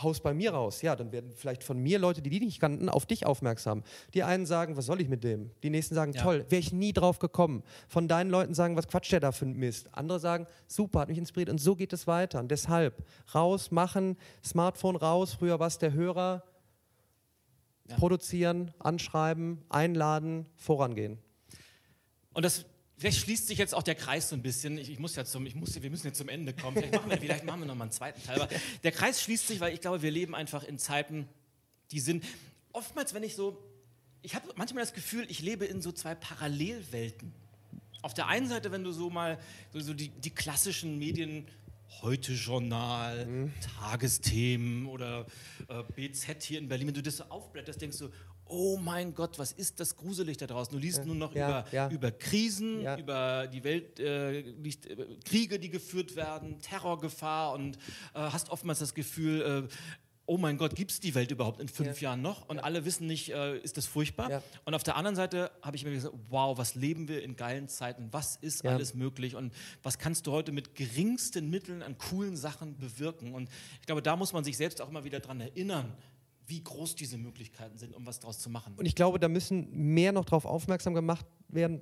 [SPEAKER 2] haus bei mir raus. Ja, dann werden vielleicht von mir Leute, die die nicht kannten, auf dich aufmerksam. Die einen sagen, was soll ich mit dem? Die nächsten sagen,
[SPEAKER 1] Ja.
[SPEAKER 2] toll, wäre ich nie drauf gekommen. Von deinen Leuten sagen, was quatscht der da für ein Mist? Andere sagen, super, hat mich inspiriert. Und so geht es weiter. Und deshalb, raus, machen, Smartphone raus, früher war es der Hörer,
[SPEAKER 1] Ja.
[SPEAKER 2] produzieren, anschreiben, einladen, vorangehen.
[SPEAKER 1] Und das vielleicht schließt sich jetzt auch der Kreis so ein bisschen. Ich, ich muss ja zum, ich muss, wir müssen jetzt zum Ende kommen. Vielleicht machen wir, vielleicht machen wir noch mal einen zweiten Teil. Aber der Kreis schließt sich, weil ich glaube, wir leben einfach in Zeiten, die sind oftmals, wenn ich so, ich habe manchmal das Gefühl, ich lebe in so zwei Parallelwelten. Auf der einen Seite, wenn du so mal so, so die, die klassischen Medien Heute Journal, Tagesthemen oder äh, BZ hier in Berlin, wenn du das so aufblätterst, denkst du, oh mein Gott, was ist das gruselig da draußen? Du liest nur noch
[SPEAKER 2] ja,
[SPEAKER 1] über,
[SPEAKER 2] ja.
[SPEAKER 1] über Krisen,
[SPEAKER 2] Ja.
[SPEAKER 1] über die Welt, äh, liest, äh, Kriege, die geführt werden, Terrorgefahr und äh, hast oftmals das Gefühl, äh, oh mein Gott, gibt es die Welt überhaupt in fünf Jahren noch? Und alle wissen nicht, äh, ist das furchtbar?
[SPEAKER 2] Ja.
[SPEAKER 1] Und auf der anderen Seite habe ich mir gesagt, wow, was leben wir in geilen Zeiten? Was ist
[SPEAKER 2] Ja.
[SPEAKER 1] alles möglich? Und was kannst du heute mit geringsten Mitteln an coolen Sachen bewirken? Und ich glaube, da muss man sich selbst auch immer wieder dran erinnern, wie groß diese Möglichkeiten sind, um was daraus zu machen.
[SPEAKER 2] Und ich glaube, da müssen mehr noch darauf aufmerksam gemacht werden,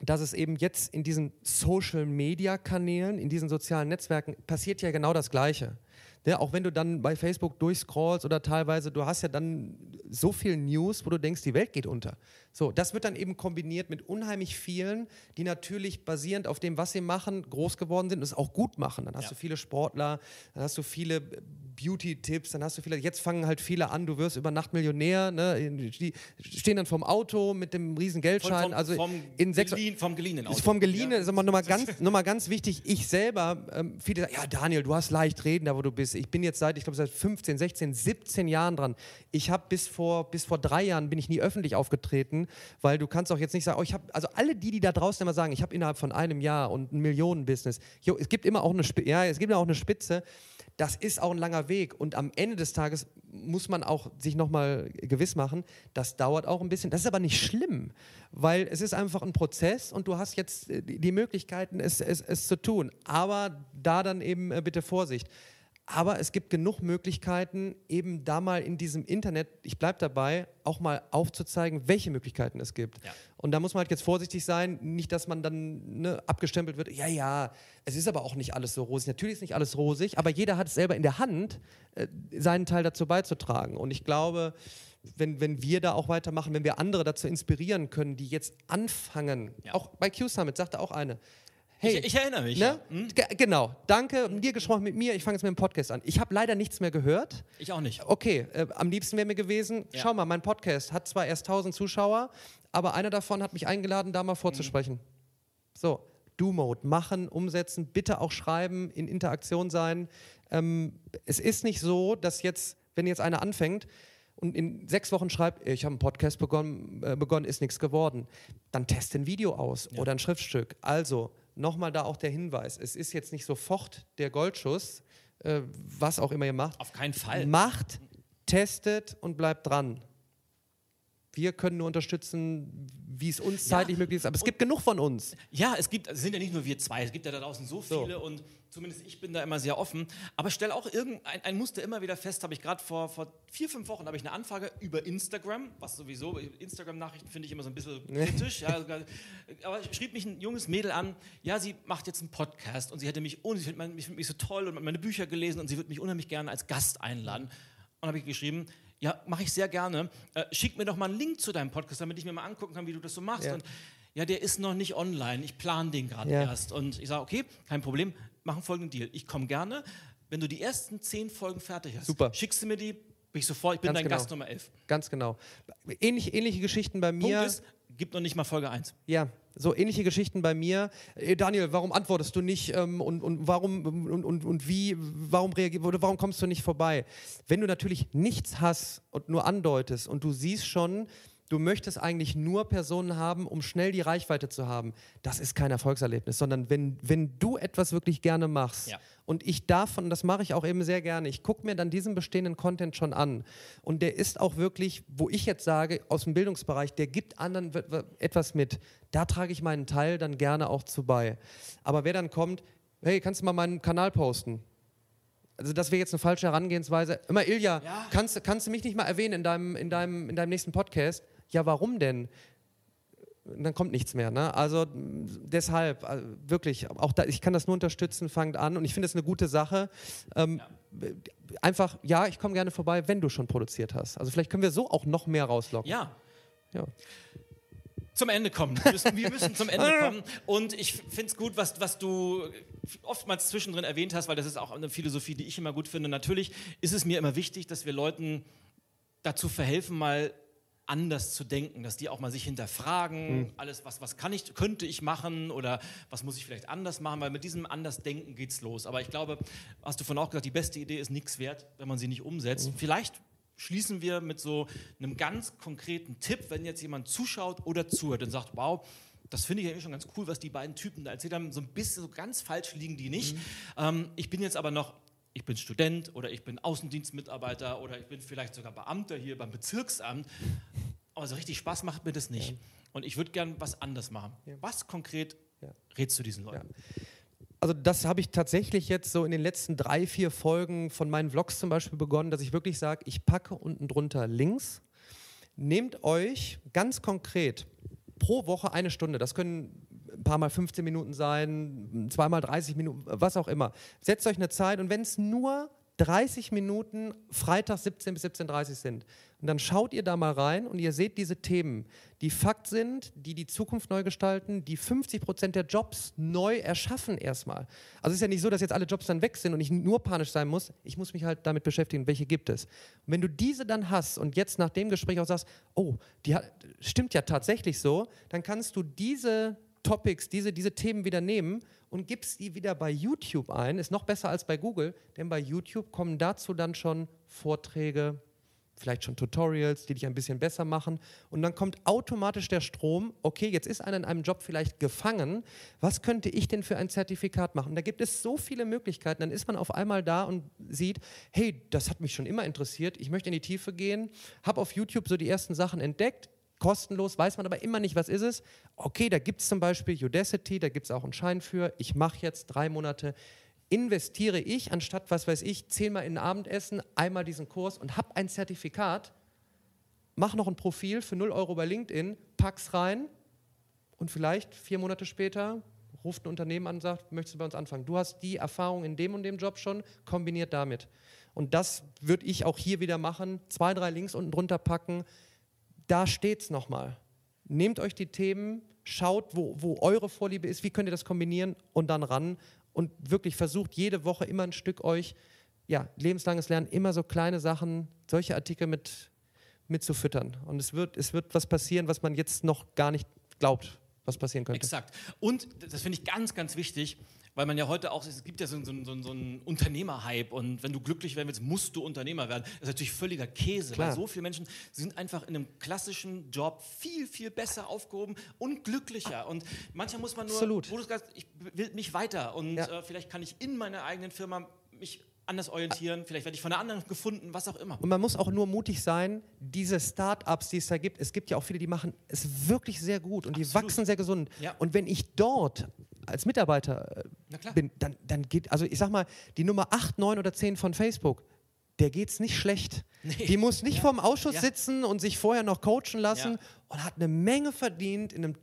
[SPEAKER 2] dass es eben jetzt in diesen Social-Media-Kanälen, in diesen sozialen Netzwerken passiert ja genau das Gleiche. Ja, auch wenn du dann bei Facebook durchscrollst oder teilweise, du hast ja dann so viel News, wo du denkst, die Welt geht unter. So, das wird dann eben kombiniert mit unheimlich vielen, die natürlich basierend auf dem, was sie machen, groß geworden sind und es auch gut machen. Dann hast
[SPEAKER 1] Ja.
[SPEAKER 2] du viele Sportler, dann hast du viele Beauty-Tipps, dann hast du viele, jetzt fangen halt viele an, du wirst über Nacht Millionär, ne? die stehen dann vorm Auto mit dem riesen Geldschein,
[SPEAKER 1] vom,
[SPEAKER 2] also
[SPEAKER 1] vom,
[SPEAKER 2] in sechs
[SPEAKER 1] Gelien, vom geliehenen Auto.
[SPEAKER 2] vom Geliehen,
[SPEAKER 1] Ja.
[SPEAKER 2] ist aber nochmal ganz, noch mal ganz wichtig, ich selber, ähm, viele sagen, ja Daniel, du hast leicht reden, da wo du bist. Ich bin jetzt seit, ich glaube seit 15, 16, 17 Jahren dran. Ich habe bis vor bis vor drei Jahren bin ich nie öffentlich aufgetreten, weil du kannst auch jetzt nicht sagen, oh, ich habe, also alle die, die da draußen immer sagen, ich habe innerhalb von einem Jahr und ein Millionenbusiness, jo, es gibt immer auch eine, ja, es gibt immer auch eine Spitze, das ist auch ein langer Weg und am Ende des Tages muss man auch sich nochmal gewiss machen, das dauert auch ein bisschen. Das ist aber nicht schlimm, weil es ist einfach ein Prozess und du hast jetzt äh, die Möglichkeiten, es, es, es zu tun. Aber da dann eben äh, bitte Vorsicht. Aber es gibt genug Möglichkeiten, eben da mal in diesem Internet, ich bleibe dabei, auch mal aufzuzeigen, welche Möglichkeiten es gibt. Ja. Und da muss man halt jetzt vorsichtig sein, nicht, dass man dann ne, abgestempelt wird, ja, ja, es ist aber auch nicht alles so rosig. Natürlich ist nicht alles rosig, aber jeder hat es selber in der Hand, äh, seinen Teil dazu beizutragen. Und ich glaube, wenn, wenn wir da auch weitermachen, wenn wir andere dazu inspirieren können, die jetzt anfangen, ja. auch bei Q-Summit sagte auch eine,
[SPEAKER 1] Hey, ich, ich, erinnere mich.
[SPEAKER 2] Ne? Hm? Genau. Danke, dir gesprochen mit mir. Ich fange jetzt mit dem Podcast an. Ich habe leider nichts mehr gehört.
[SPEAKER 1] Ich auch nicht.
[SPEAKER 2] Okay, äh, am liebsten wäre mir gewesen, ja. schau mal, mein Podcast hat zwar erst 1000 Zuschauer, aber einer davon hat mich eingeladen, da mal vorzusprechen. Mhm. So, Do-Mode, machen, umsetzen, bitte auch schreiben, in Interaktion sein. Ähm, es ist nicht so, dass jetzt, wenn jetzt einer anfängt, und in sechs Wochen schreibt, ich habe einen Podcast begonnen, äh, begonnen ist nichts geworden, dann teste ein Video aus ja. oder ein Schriftstück. Also nochmal da auch der Hinweis, es ist jetzt nicht sofort der Goldschuss, äh, was auch immer ihr macht.
[SPEAKER 1] Auf keinen Fall.
[SPEAKER 2] Macht, testet und bleibt dran. Wir können nur unterstützen, wie es uns ja. zeitlich möglich ist. Aber es gibt genug von uns.
[SPEAKER 1] Ja, es gibt, es sind ja nicht nur wir zwei, es gibt ja da draußen so viele so. und zumindest ich bin da immer sehr offen. Aber ich stelle auch irgendein ein Muster immer wieder fest, habe ich gerade vor, vor vier, fünf Wochen habe ich eine Anfrage über Instagram, was sowieso, Instagram-Nachrichten finde ich immer so ein bisschen kritisch. ja, aber schrieb mich ein junges Mädel an, ja, sie macht jetzt einen Podcast und sie hätte mich, und sie findet mich, find mich so toll und meine Bücher gelesen und sie würde mich unheimlich gerne als Gast einladen. Und habe ich geschrieben, ja, mache ich sehr gerne. Äh, schick mir doch mal einen Link zu deinem Podcast, damit ich mir mal angucken kann, wie du das so machst. Ja. Und ja, der ist noch nicht online. Ich plane den gerade ja. erst. Und ich sage, okay, kein Problem, machen folgenden Deal. Ich komme gerne. Wenn du die ersten zehn Folgen fertig hast,
[SPEAKER 2] Super.
[SPEAKER 1] schickst du mir die, bin ich sofort, ich bin Ganz dein genau. Gast Nummer 11.
[SPEAKER 2] Ganz genau. Ähnlich, ähnliche Geschichten bei mir.
[SPEAKER 1] Punkt ist, gibt noch nicht mal Folge 1.
[SPEAKER 2] Ja, so ähnliche Geschichten bei mir. Äh, Daniel, warum antwortest du nicht ähm, und, und warum und, und, und wie, warum reagierst oder warum kommst du nicht vorbei? Wenn du natürlich nichts hast und nur andeutest und du siehst schon, du möchtest eigentlich nur Personen haben, um schnell die Reichweite zu haben, das ist kein Erfolgserlebnis, sondern wenn, wenn du etwas wirklich gerne machst ja. und ich davon, das mache ich auch eben sehr gerne, ich gucke mir dann diesen bestehenden Content schon an und der ist auch wirklich, wo ich jetzt sage, aus dem Bildungsbereich, der gibt anderen etwas mit, da trage ich meinen Teil dann gerne auch zu bei. Aber wer dann kommt, hey, kannst du mal meinen Kanal posten? also das wäre jetzt eine falsche Herangehensweise. Immer, Ilja, ja. kannst, kannst du mich nicht mal erwähnen in deinem, in, deinem, in deinem nächsten Podcast? Ja, warum denn? dann kommt nichts mehr. Ne? Also deshalb, also wirklich, auch da, ich kann das nur unterstützen, fangt an und ich finde es eine gute Sache. Ähm, ja. Einfach, ja, ich komme gerne vorbei, wenn du schon produziert hast. Also vielleicht können wir so auch noch mehr rauslocken.
[SPEAKER 1] Ja. ja. Zum Ende kommen. Wir müssen, wir müssen zum Ende kommen. Und ich finde es gut, was, was du oftmals zwischendrin erwähnt hast, weil das ist auch eine Philosophie, die ich immer gut finde. Natürlich ist es mir immer wichtig, dass wir Leuten dazu verhelfen, mal anders zu denken, dass die auch mal sich hinterfragen, mhm. alles, was, was kann ich, könnte ich machen oder was muss ich vielleicht anders machen, weil mit diesem Andersdenken geht's los. Aber ich glaube, hast du von auch gesagt, die beste Idee ist nichts wert, wenn man sie nicht umsetzt. Mhm. Vielleicht schließen wir mit so einem ganz konkreten Tipp, wenn jetzt jemand zuschaut oder zuhört und sagt, wow, das finde ich ja schon ganz cool, was die beiden Typen da erzählt haben. So ein bisschen, so ganz falsch liegen die nicht. Mhm. Ähm, ich bin jetzt aber noch ich bin Student oder ich bin Außendienstmitarbeiter oder ich bin vielleicht sogar Beamter hier beim Bezirksamt. Aber so richtig Spaß macht mir das nicht. Ja. Und ich würde gern was anders machen. Ja. Was konkret ja. rätst du diesen Leuten?
[SPEAKER 2] Also das habe ich tatsächlich jetzt so in den letzten drei, vier Folgen von meinen Vlogs zum Beispiel begonnen, dass ich wirklich sage, ich packe unten drunter Links. Nehmt euch ganz konkret pro Woche eine Stunde, das können ein paar Mal 15 Minuten sein, zweimal 30 Minuten, was auch immer. Setzt euch eine Zeit und wenn es nur 30 Minuten Freitag 17 bis 17.30 sind. Und dann schaut ihr da mal rein und ihr seht diese Themen, die Fakt sind, die die Zukunft neu gestalten, die 50 Prozent der Jobs neu erschaffen erstmal. Also es ist ja nicht so, dass jetzt alle Jobs dann weg sind und ich nur panisch sein muss. Ich muss mich halt damit beschäftigen, welche gibt es. Und wenn du diese dann hast und jetzt nach dem Gespräch auch sagst, oh, die hat, stimmt ja tatsächlich so, dann kannst du diese Topics, diese, diese Themen wieder nehmen und gibst die wieder bei YouTube ein. Ist noch besser als bei Google, denn bei YouTube kommen dazu dann schon Vorträge, vielleicht schon Tutorials, die dich ein bisschen besser machen. Und dann kommt automatisch der Strom, okay, jetzt ist einer in einem Job vielleicht gefangen, was könnte ich denn für ein Zertifikat machen? Da gibt es so viele Möglichkeiten, dann ist man auf einmal da und sieht, hey, das hat mich schon immer interessiert, ich möchte in die Tiefe gehen, habe auf YouTube so die ersten Sachen entdeckt, kostenlos, weiß man aber immer nicht, was ist es. Okay, da gibt es zum Beispiel Udacity, da gibt es auch einen Schein für, ich mache jetzt drei Monate investiere ich, anstatt, was weiß ich, zehnmal in ein Abendessen, einmal diesen Kurs und habe ein Zertifikat, mach noch ein Profil für 0 Euro bei LinkedIn, pack's rein und vielleicht vier Monate später ruft ein Unternehmen an und sagt, möchtest du bei uns anfangen? Du hast die Erfahrung in dem und dem Job schon, kombiniert damit. Und das würde ich auch hier wieder machen, zwei, drei Links unten drunter packen, da steht's nochmal. Nehmt euch die Themen, schaut, wo, wo eure Vorliebe ist, wie könnt ihr das kombinieren und dann ran und wirklich versucht jede Woche immer ein Stück euch, ja, lebenslanges Lernen, immer so kleine Sachen, solche Artikel mit, mit zu füttern. Und es wird, es wird was passieren, was man jetzt noch gar nicht glaubt, was passieren könnte.
[SPEAKER 1] Exakt. Und das finde ich ganz, ganz wichtig, weil man ja heute auch, es gibt ja so, so, so, so einen Unternehmerhype und wenn du glücklich werden willst, musst du Unternehmer werden. Das ist natürlich völliger Käse, Klar. weil so viele Menschen sind einfach in einem klassischen Job viel, viel besser aufgehoben und glücklicher. Und manchmal muss man nur,
[SPEAKER 2] Absolut.
[SPEAKER 1] wo du sagst, ich will mich weiter und ja. äh, vielleicht kann ich in meiner eigenen Firma mich anders orientieren, vielleicht werde ich von einer anderen gefunden, was auch immer.
[SPEAKER 2] Und man muss auch nur mutig sein, diese Start-ups, die es da gibt, es gibt ja auch viele, die machen es wirklich sehr gut und Absolut. die wachsen sehr gesund. Ja. Und wenn ich dort als Mitarbeiter bin, dann, dann geht, also ich sag mal, die Nummer 8, 9 oder 10 von Facebook, der geht es nicht schlecht. Nee. Die muss nicht ja. vorm Ausschuss ja. sitzen und sich vorher noch coachen lassen ja. und hat eine Menge verdient in einem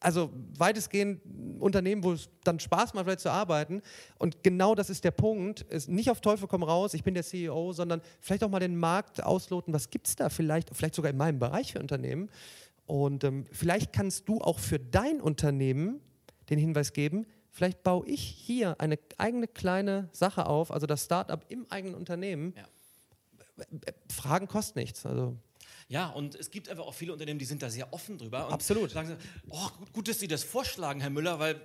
[SPEAKER 2] also weitestgehend Unternehmen, wo es dann Spaß macht, vielleicht zu arbeiten. Und genau das ist der Punkt. Ist nicht auf Teufel komm raus, ich bin der CEO, sondern vielleicht auch mal den Markt ausloten. Was gibt es da vielleicht, vielleicht sogar in meinem Bereich für Unternehmen? Und ähm, vielleicht kannst du auch für dein Unternehmen den Hinweis geben, vielleicht baue ich hier eine eigene kleine Sache auf, also das Startup im eigenen Unternehmen. Ja. Fragen kosten nichts. Also
[SPEAKER 1] ja, und es gibt einfach auch viele Unternehmen, die sind da sehr offen drüber. Und
[SPEAKER 2] Absolut.
[SPEAKER 1] Sagen oh, gut, gut, dass Sie das vorschlagen, Herr Müller, weil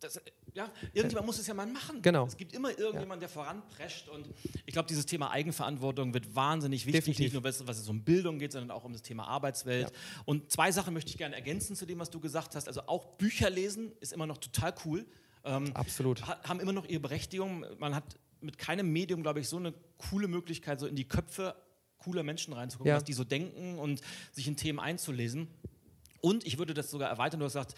[SPEAKER 1] das, ja, irgendjemand muss es ja mal machen.
[SPEAKER 2] Genau.
[SPEAKER 1] Es gibt immer irgendjemanden, der voranprescht. Und ich glaube, dieses Thema Eigenverantwortung wird wahnsinnig wichtig, Definitiv. nicht nur, was, was, es um Bildung geht, sondern auch um das Thema Arbeitswelt. Ja. Und zwei Sachen möchte ich gerne ergänzen zu dem, was du gesagt hast. Also auch Bücher lesen ist immer noch total cool.
[SPEAKER 2] Ähm, Absolut.
[SPEAKER 1] haben immer noch ihre Berechtigung. Man hat mit keinem Medium, glaube ich, so eine coole Möglichkeit, so in die Köpfe cooler Menschen reinzugucken, ja. was die so denken und sich in Themen einzulesen. Und ich würde das sogar erweitern, du hast gesagt,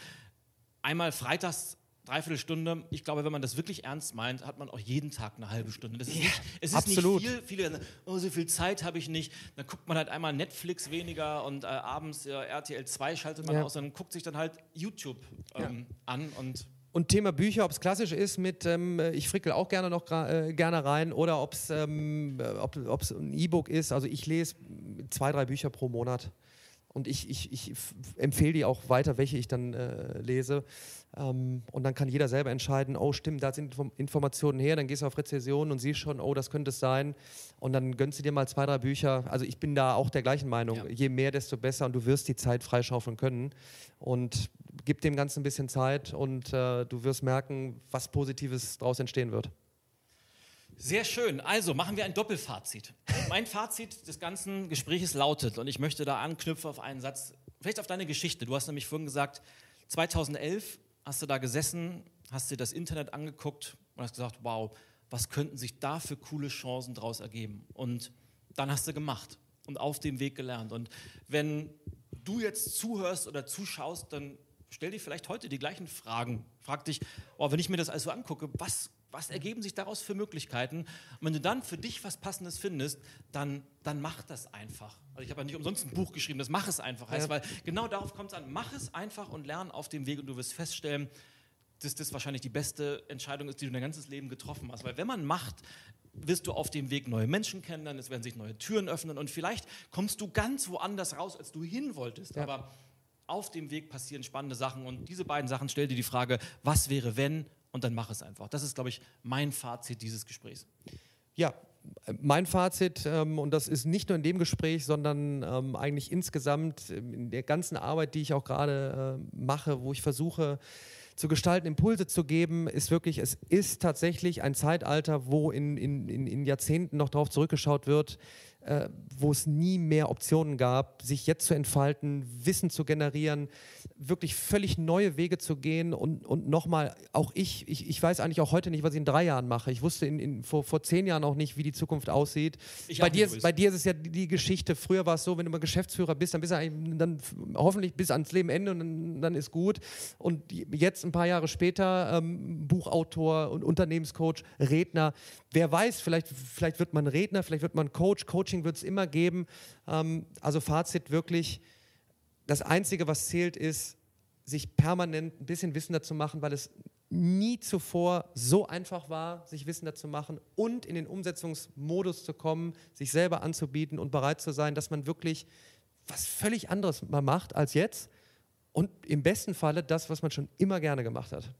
[SPEAKER 1] einmal freitags dreiviertel Stunde. Ich glaube, wenn man das wirklich ernst meint, hat man auch jeden Tag eine halbe Stunde. Das ist nicht, es ist
[SPEAKER 2] absolut.
[SPEAKER 1] nicht viel. Viele sagen, oh, so viel Zeit habe ich nicht. Dann guckt man halt einmal Netflix weniger und äh, abends äh, RTL 2 schaltet man ja. aus und guckt sich dann halt YouTube ähm, ja. an und
[SPEAKER 2] und Thema Bücher, ob es klassisch ist mit, ähm, ich frickel auch gerne noch äh, gerne rein oder ob's, ähm, ob es ein E-Book ist. Also ich lese zwei, drei Bücher pro Monat und ich, ich, ich empfehle die auch weiter, welche ich dann äh, lese. Ähm, und dann kann jeder selber entscheiden, oh stimmt, da sind Informationen her, dann gehst du auf Rezession und siehst schon, oh, das könnte es sein. Und dann gönnst du dir mal zwei, drei Bücher. Also ich bin da auch der gleichen Meinung. Ja. Je mehr, desto besser und du wirst die Zeit freischaufeln können. Und gib dem Ganzen ein bisschen Zeit und äh, du wirst merken, was Positives daraus entstehen wird.
[SPEAKER 1] Sehr schön. Also machen wir ein Doppelfazit. mein Fazit des ganzen Gesprächs lautet, und ich möchte da anknüpfen auf einen Satz, vielleicht auf deine Geschichte. Du hast nämlich vorhin gesagt, 2011 hast du da gesessen, hast dir das Internet angeguckt und hast gesagt, wow, was könnten sich da für coole Chancen daraus ergeben? Und dann hast du gemacht und auf dem Weg gelernt. Und wenn du jetzt zuhörst oder zuschaust, dann stell dir vielleicht heute die gleichen Fragen. Frag dich, oh, wenn ich mir das also angucke, was was ergeben sich daraus für Möglichkeiten? Und wenn du dann für dich was Passendes findest, dann, dann mach das einfach. Also ich habe ja nicht umsonst ein Buch geschrieben, das mach es einfach heißt, ja. weil genau darauf kommt es an. Mach es einfach und lern auf dem Weg und du wirst feststellen, dass das wahrscheinlich die beste Entscheidung ist, die du dein ganzes Leben getroffen hast. Weil wenn man macht, wirst du auf dem Weg neue Menschen kennenlernen, es werden sich neue Türen öffnen und vielleicht kommst du ganz woanders raus, als du hin wolltest. Ja. Aber auf dem Weg passieren spannende Sachen und diese beiden Sachen stell dir die Frage, was wäre wenn und dann mach es einfach. Das ist, glaube ich, mein Fazit dieses Gesprächs.
[SPEAKER 2] Ja, mein Fazit, ähm, und das ist nicht nur in dem Gespräch, sondern ähm, eigentlich insgesamt in der ganzen Arbeit, die ich auch gerade äh, mache, wo ich versuche zu gestalten, Impulse zu geben, ist wirklich, es ist tatsächlich ein Zeitalter, wo in, in, in Jahrzehnten noch darauf zurückgeschaut wird, äh, wo es nie mehr Optionen gab, sich jetzt zu entfalten, Wissen zu generieren, wirklich völlig neue Wege zu gehen und, und nochmal, auch ich, ich, ich weiß eigentlich auch heute nicht, was ich in drei Jahren mache. Ich wusste in, in, vor, vor zehn Jahren auch nicht, wie die Zukunft aussieht. bei, dir, bei dir ist es ja die, Geschichte, früher war es so, wenn du mal Geschäftsführer bist, dann bist du dann hoffentlich bis ans Leben Ende und dann, dann ist gut. Und jetzt ein paar Jahre später ähm, Buchautor und Unternehmenscoach, Redner. Wer weiß, vielleicht, vielleicht wird man Redner, vielleicht wird man Coach. Coaching wird es immer geben. Ähm, also Fazit wirklich, das Einzige, was zählt, ist, sich permanent ein bisschen wissender zu machen, weil es nie zuvor so einfach war, sich wissender zu machen und in den Umsetzungsmodus zu kommen, sich selber anzubieten und bereit zu sein, dass man wirklich was völlig anderes macht als jetzt und im besten Falle das, was man schon immer gerne gemacht hat.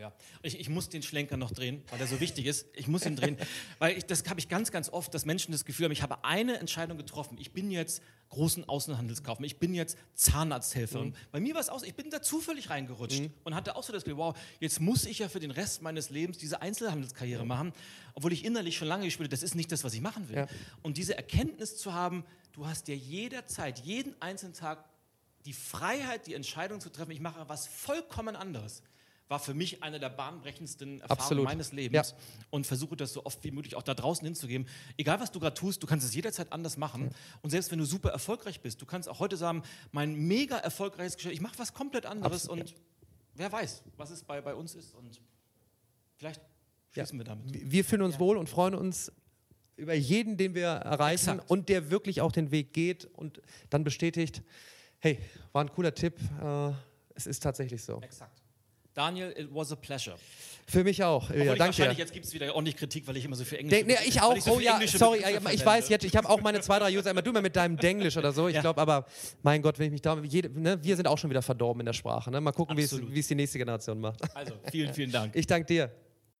[SPEAKER 1] Ja, ich, ich, muss den Schlenker noch drehen, weil der so wichtig ist. Ich muss ihn drehen, weil ich, das habe ich ganz, ganz oft, dass Menschen das Gefühl haben, ich habe eine Entscheidung getroffen. Ich bin jetzt großen Außenhandelskaufmann, ich bin jetzt Zahnarzthelferin. Mhm. Bei mir war es aus, ich bin da zufällig reingerutscht mhm. und hatte auch so das Gefühl, wow, jetzt muss ich ja für den Rest meines Lebens diese Einzelhandelskarriere mhm. machen, obwohl ich innerlich schon lange gespürt habe, das ist nicht das, was ich machen will. Ja. Und diese Erkenntnis zu haben, du hast dir jederzeit, jeden einzelnen Tag die Freiheit, die Entscheidung zu treffen, ich mache was vollkommen anderes war für mich eine der bahnbrechendsten Erfahrungen Absolut. meines Lebens ja. und versuche das so oft wie möglich auch da draußen hinzugeben. Egal was du gerade tust, du kannst es jederzeit anders machen. Ja. Und selbst wenn du super erfolgreich bist, du kannst auch heute sagen, mein mega erfolgreiches Geschäft, ich mache was komplett anderes Absolut. und wer weiß, was es bei, bei uns ist und vielleicht schließen ja. wir damit.
[SPEAKER 2] Wir fühlen uns wohl und freuen uns über jeden, den wir erreichen Exakt. und der wirklich auch den Weg geht und dann bestätigt, hey, war ein cooler Tipp, äh, es ist tatsächlich so.
[SPEAKER 1] Exakt. Daniel, it was a pleasure.
[SPEAKER 2] Für mich auch. Ja, danke.
[SPEAKER 1] Wahrscheinlich jetzt gibt es wieder ordentlich Kritik, weil ich immer so viel Englisch.
[SPEAKER 2] Nee, ich auch. Ich so oh ja, sorry. Ich, ich weiß jetzt, ich habe auch meine zwei, drei User. Immer du mal mit deinem Denglisch oder so. Ich ja. glaube, aber mein Gott, wenn ich mich da. Jede, ne, wir sind auch schon wieder verdorben in der Sprache. Ne? Mal gucken, wie es die nächste Generation macht.
[SPEAKER 1] Also, vielen, vielen Dank.
[SPEAKER 2] Ich danke dir.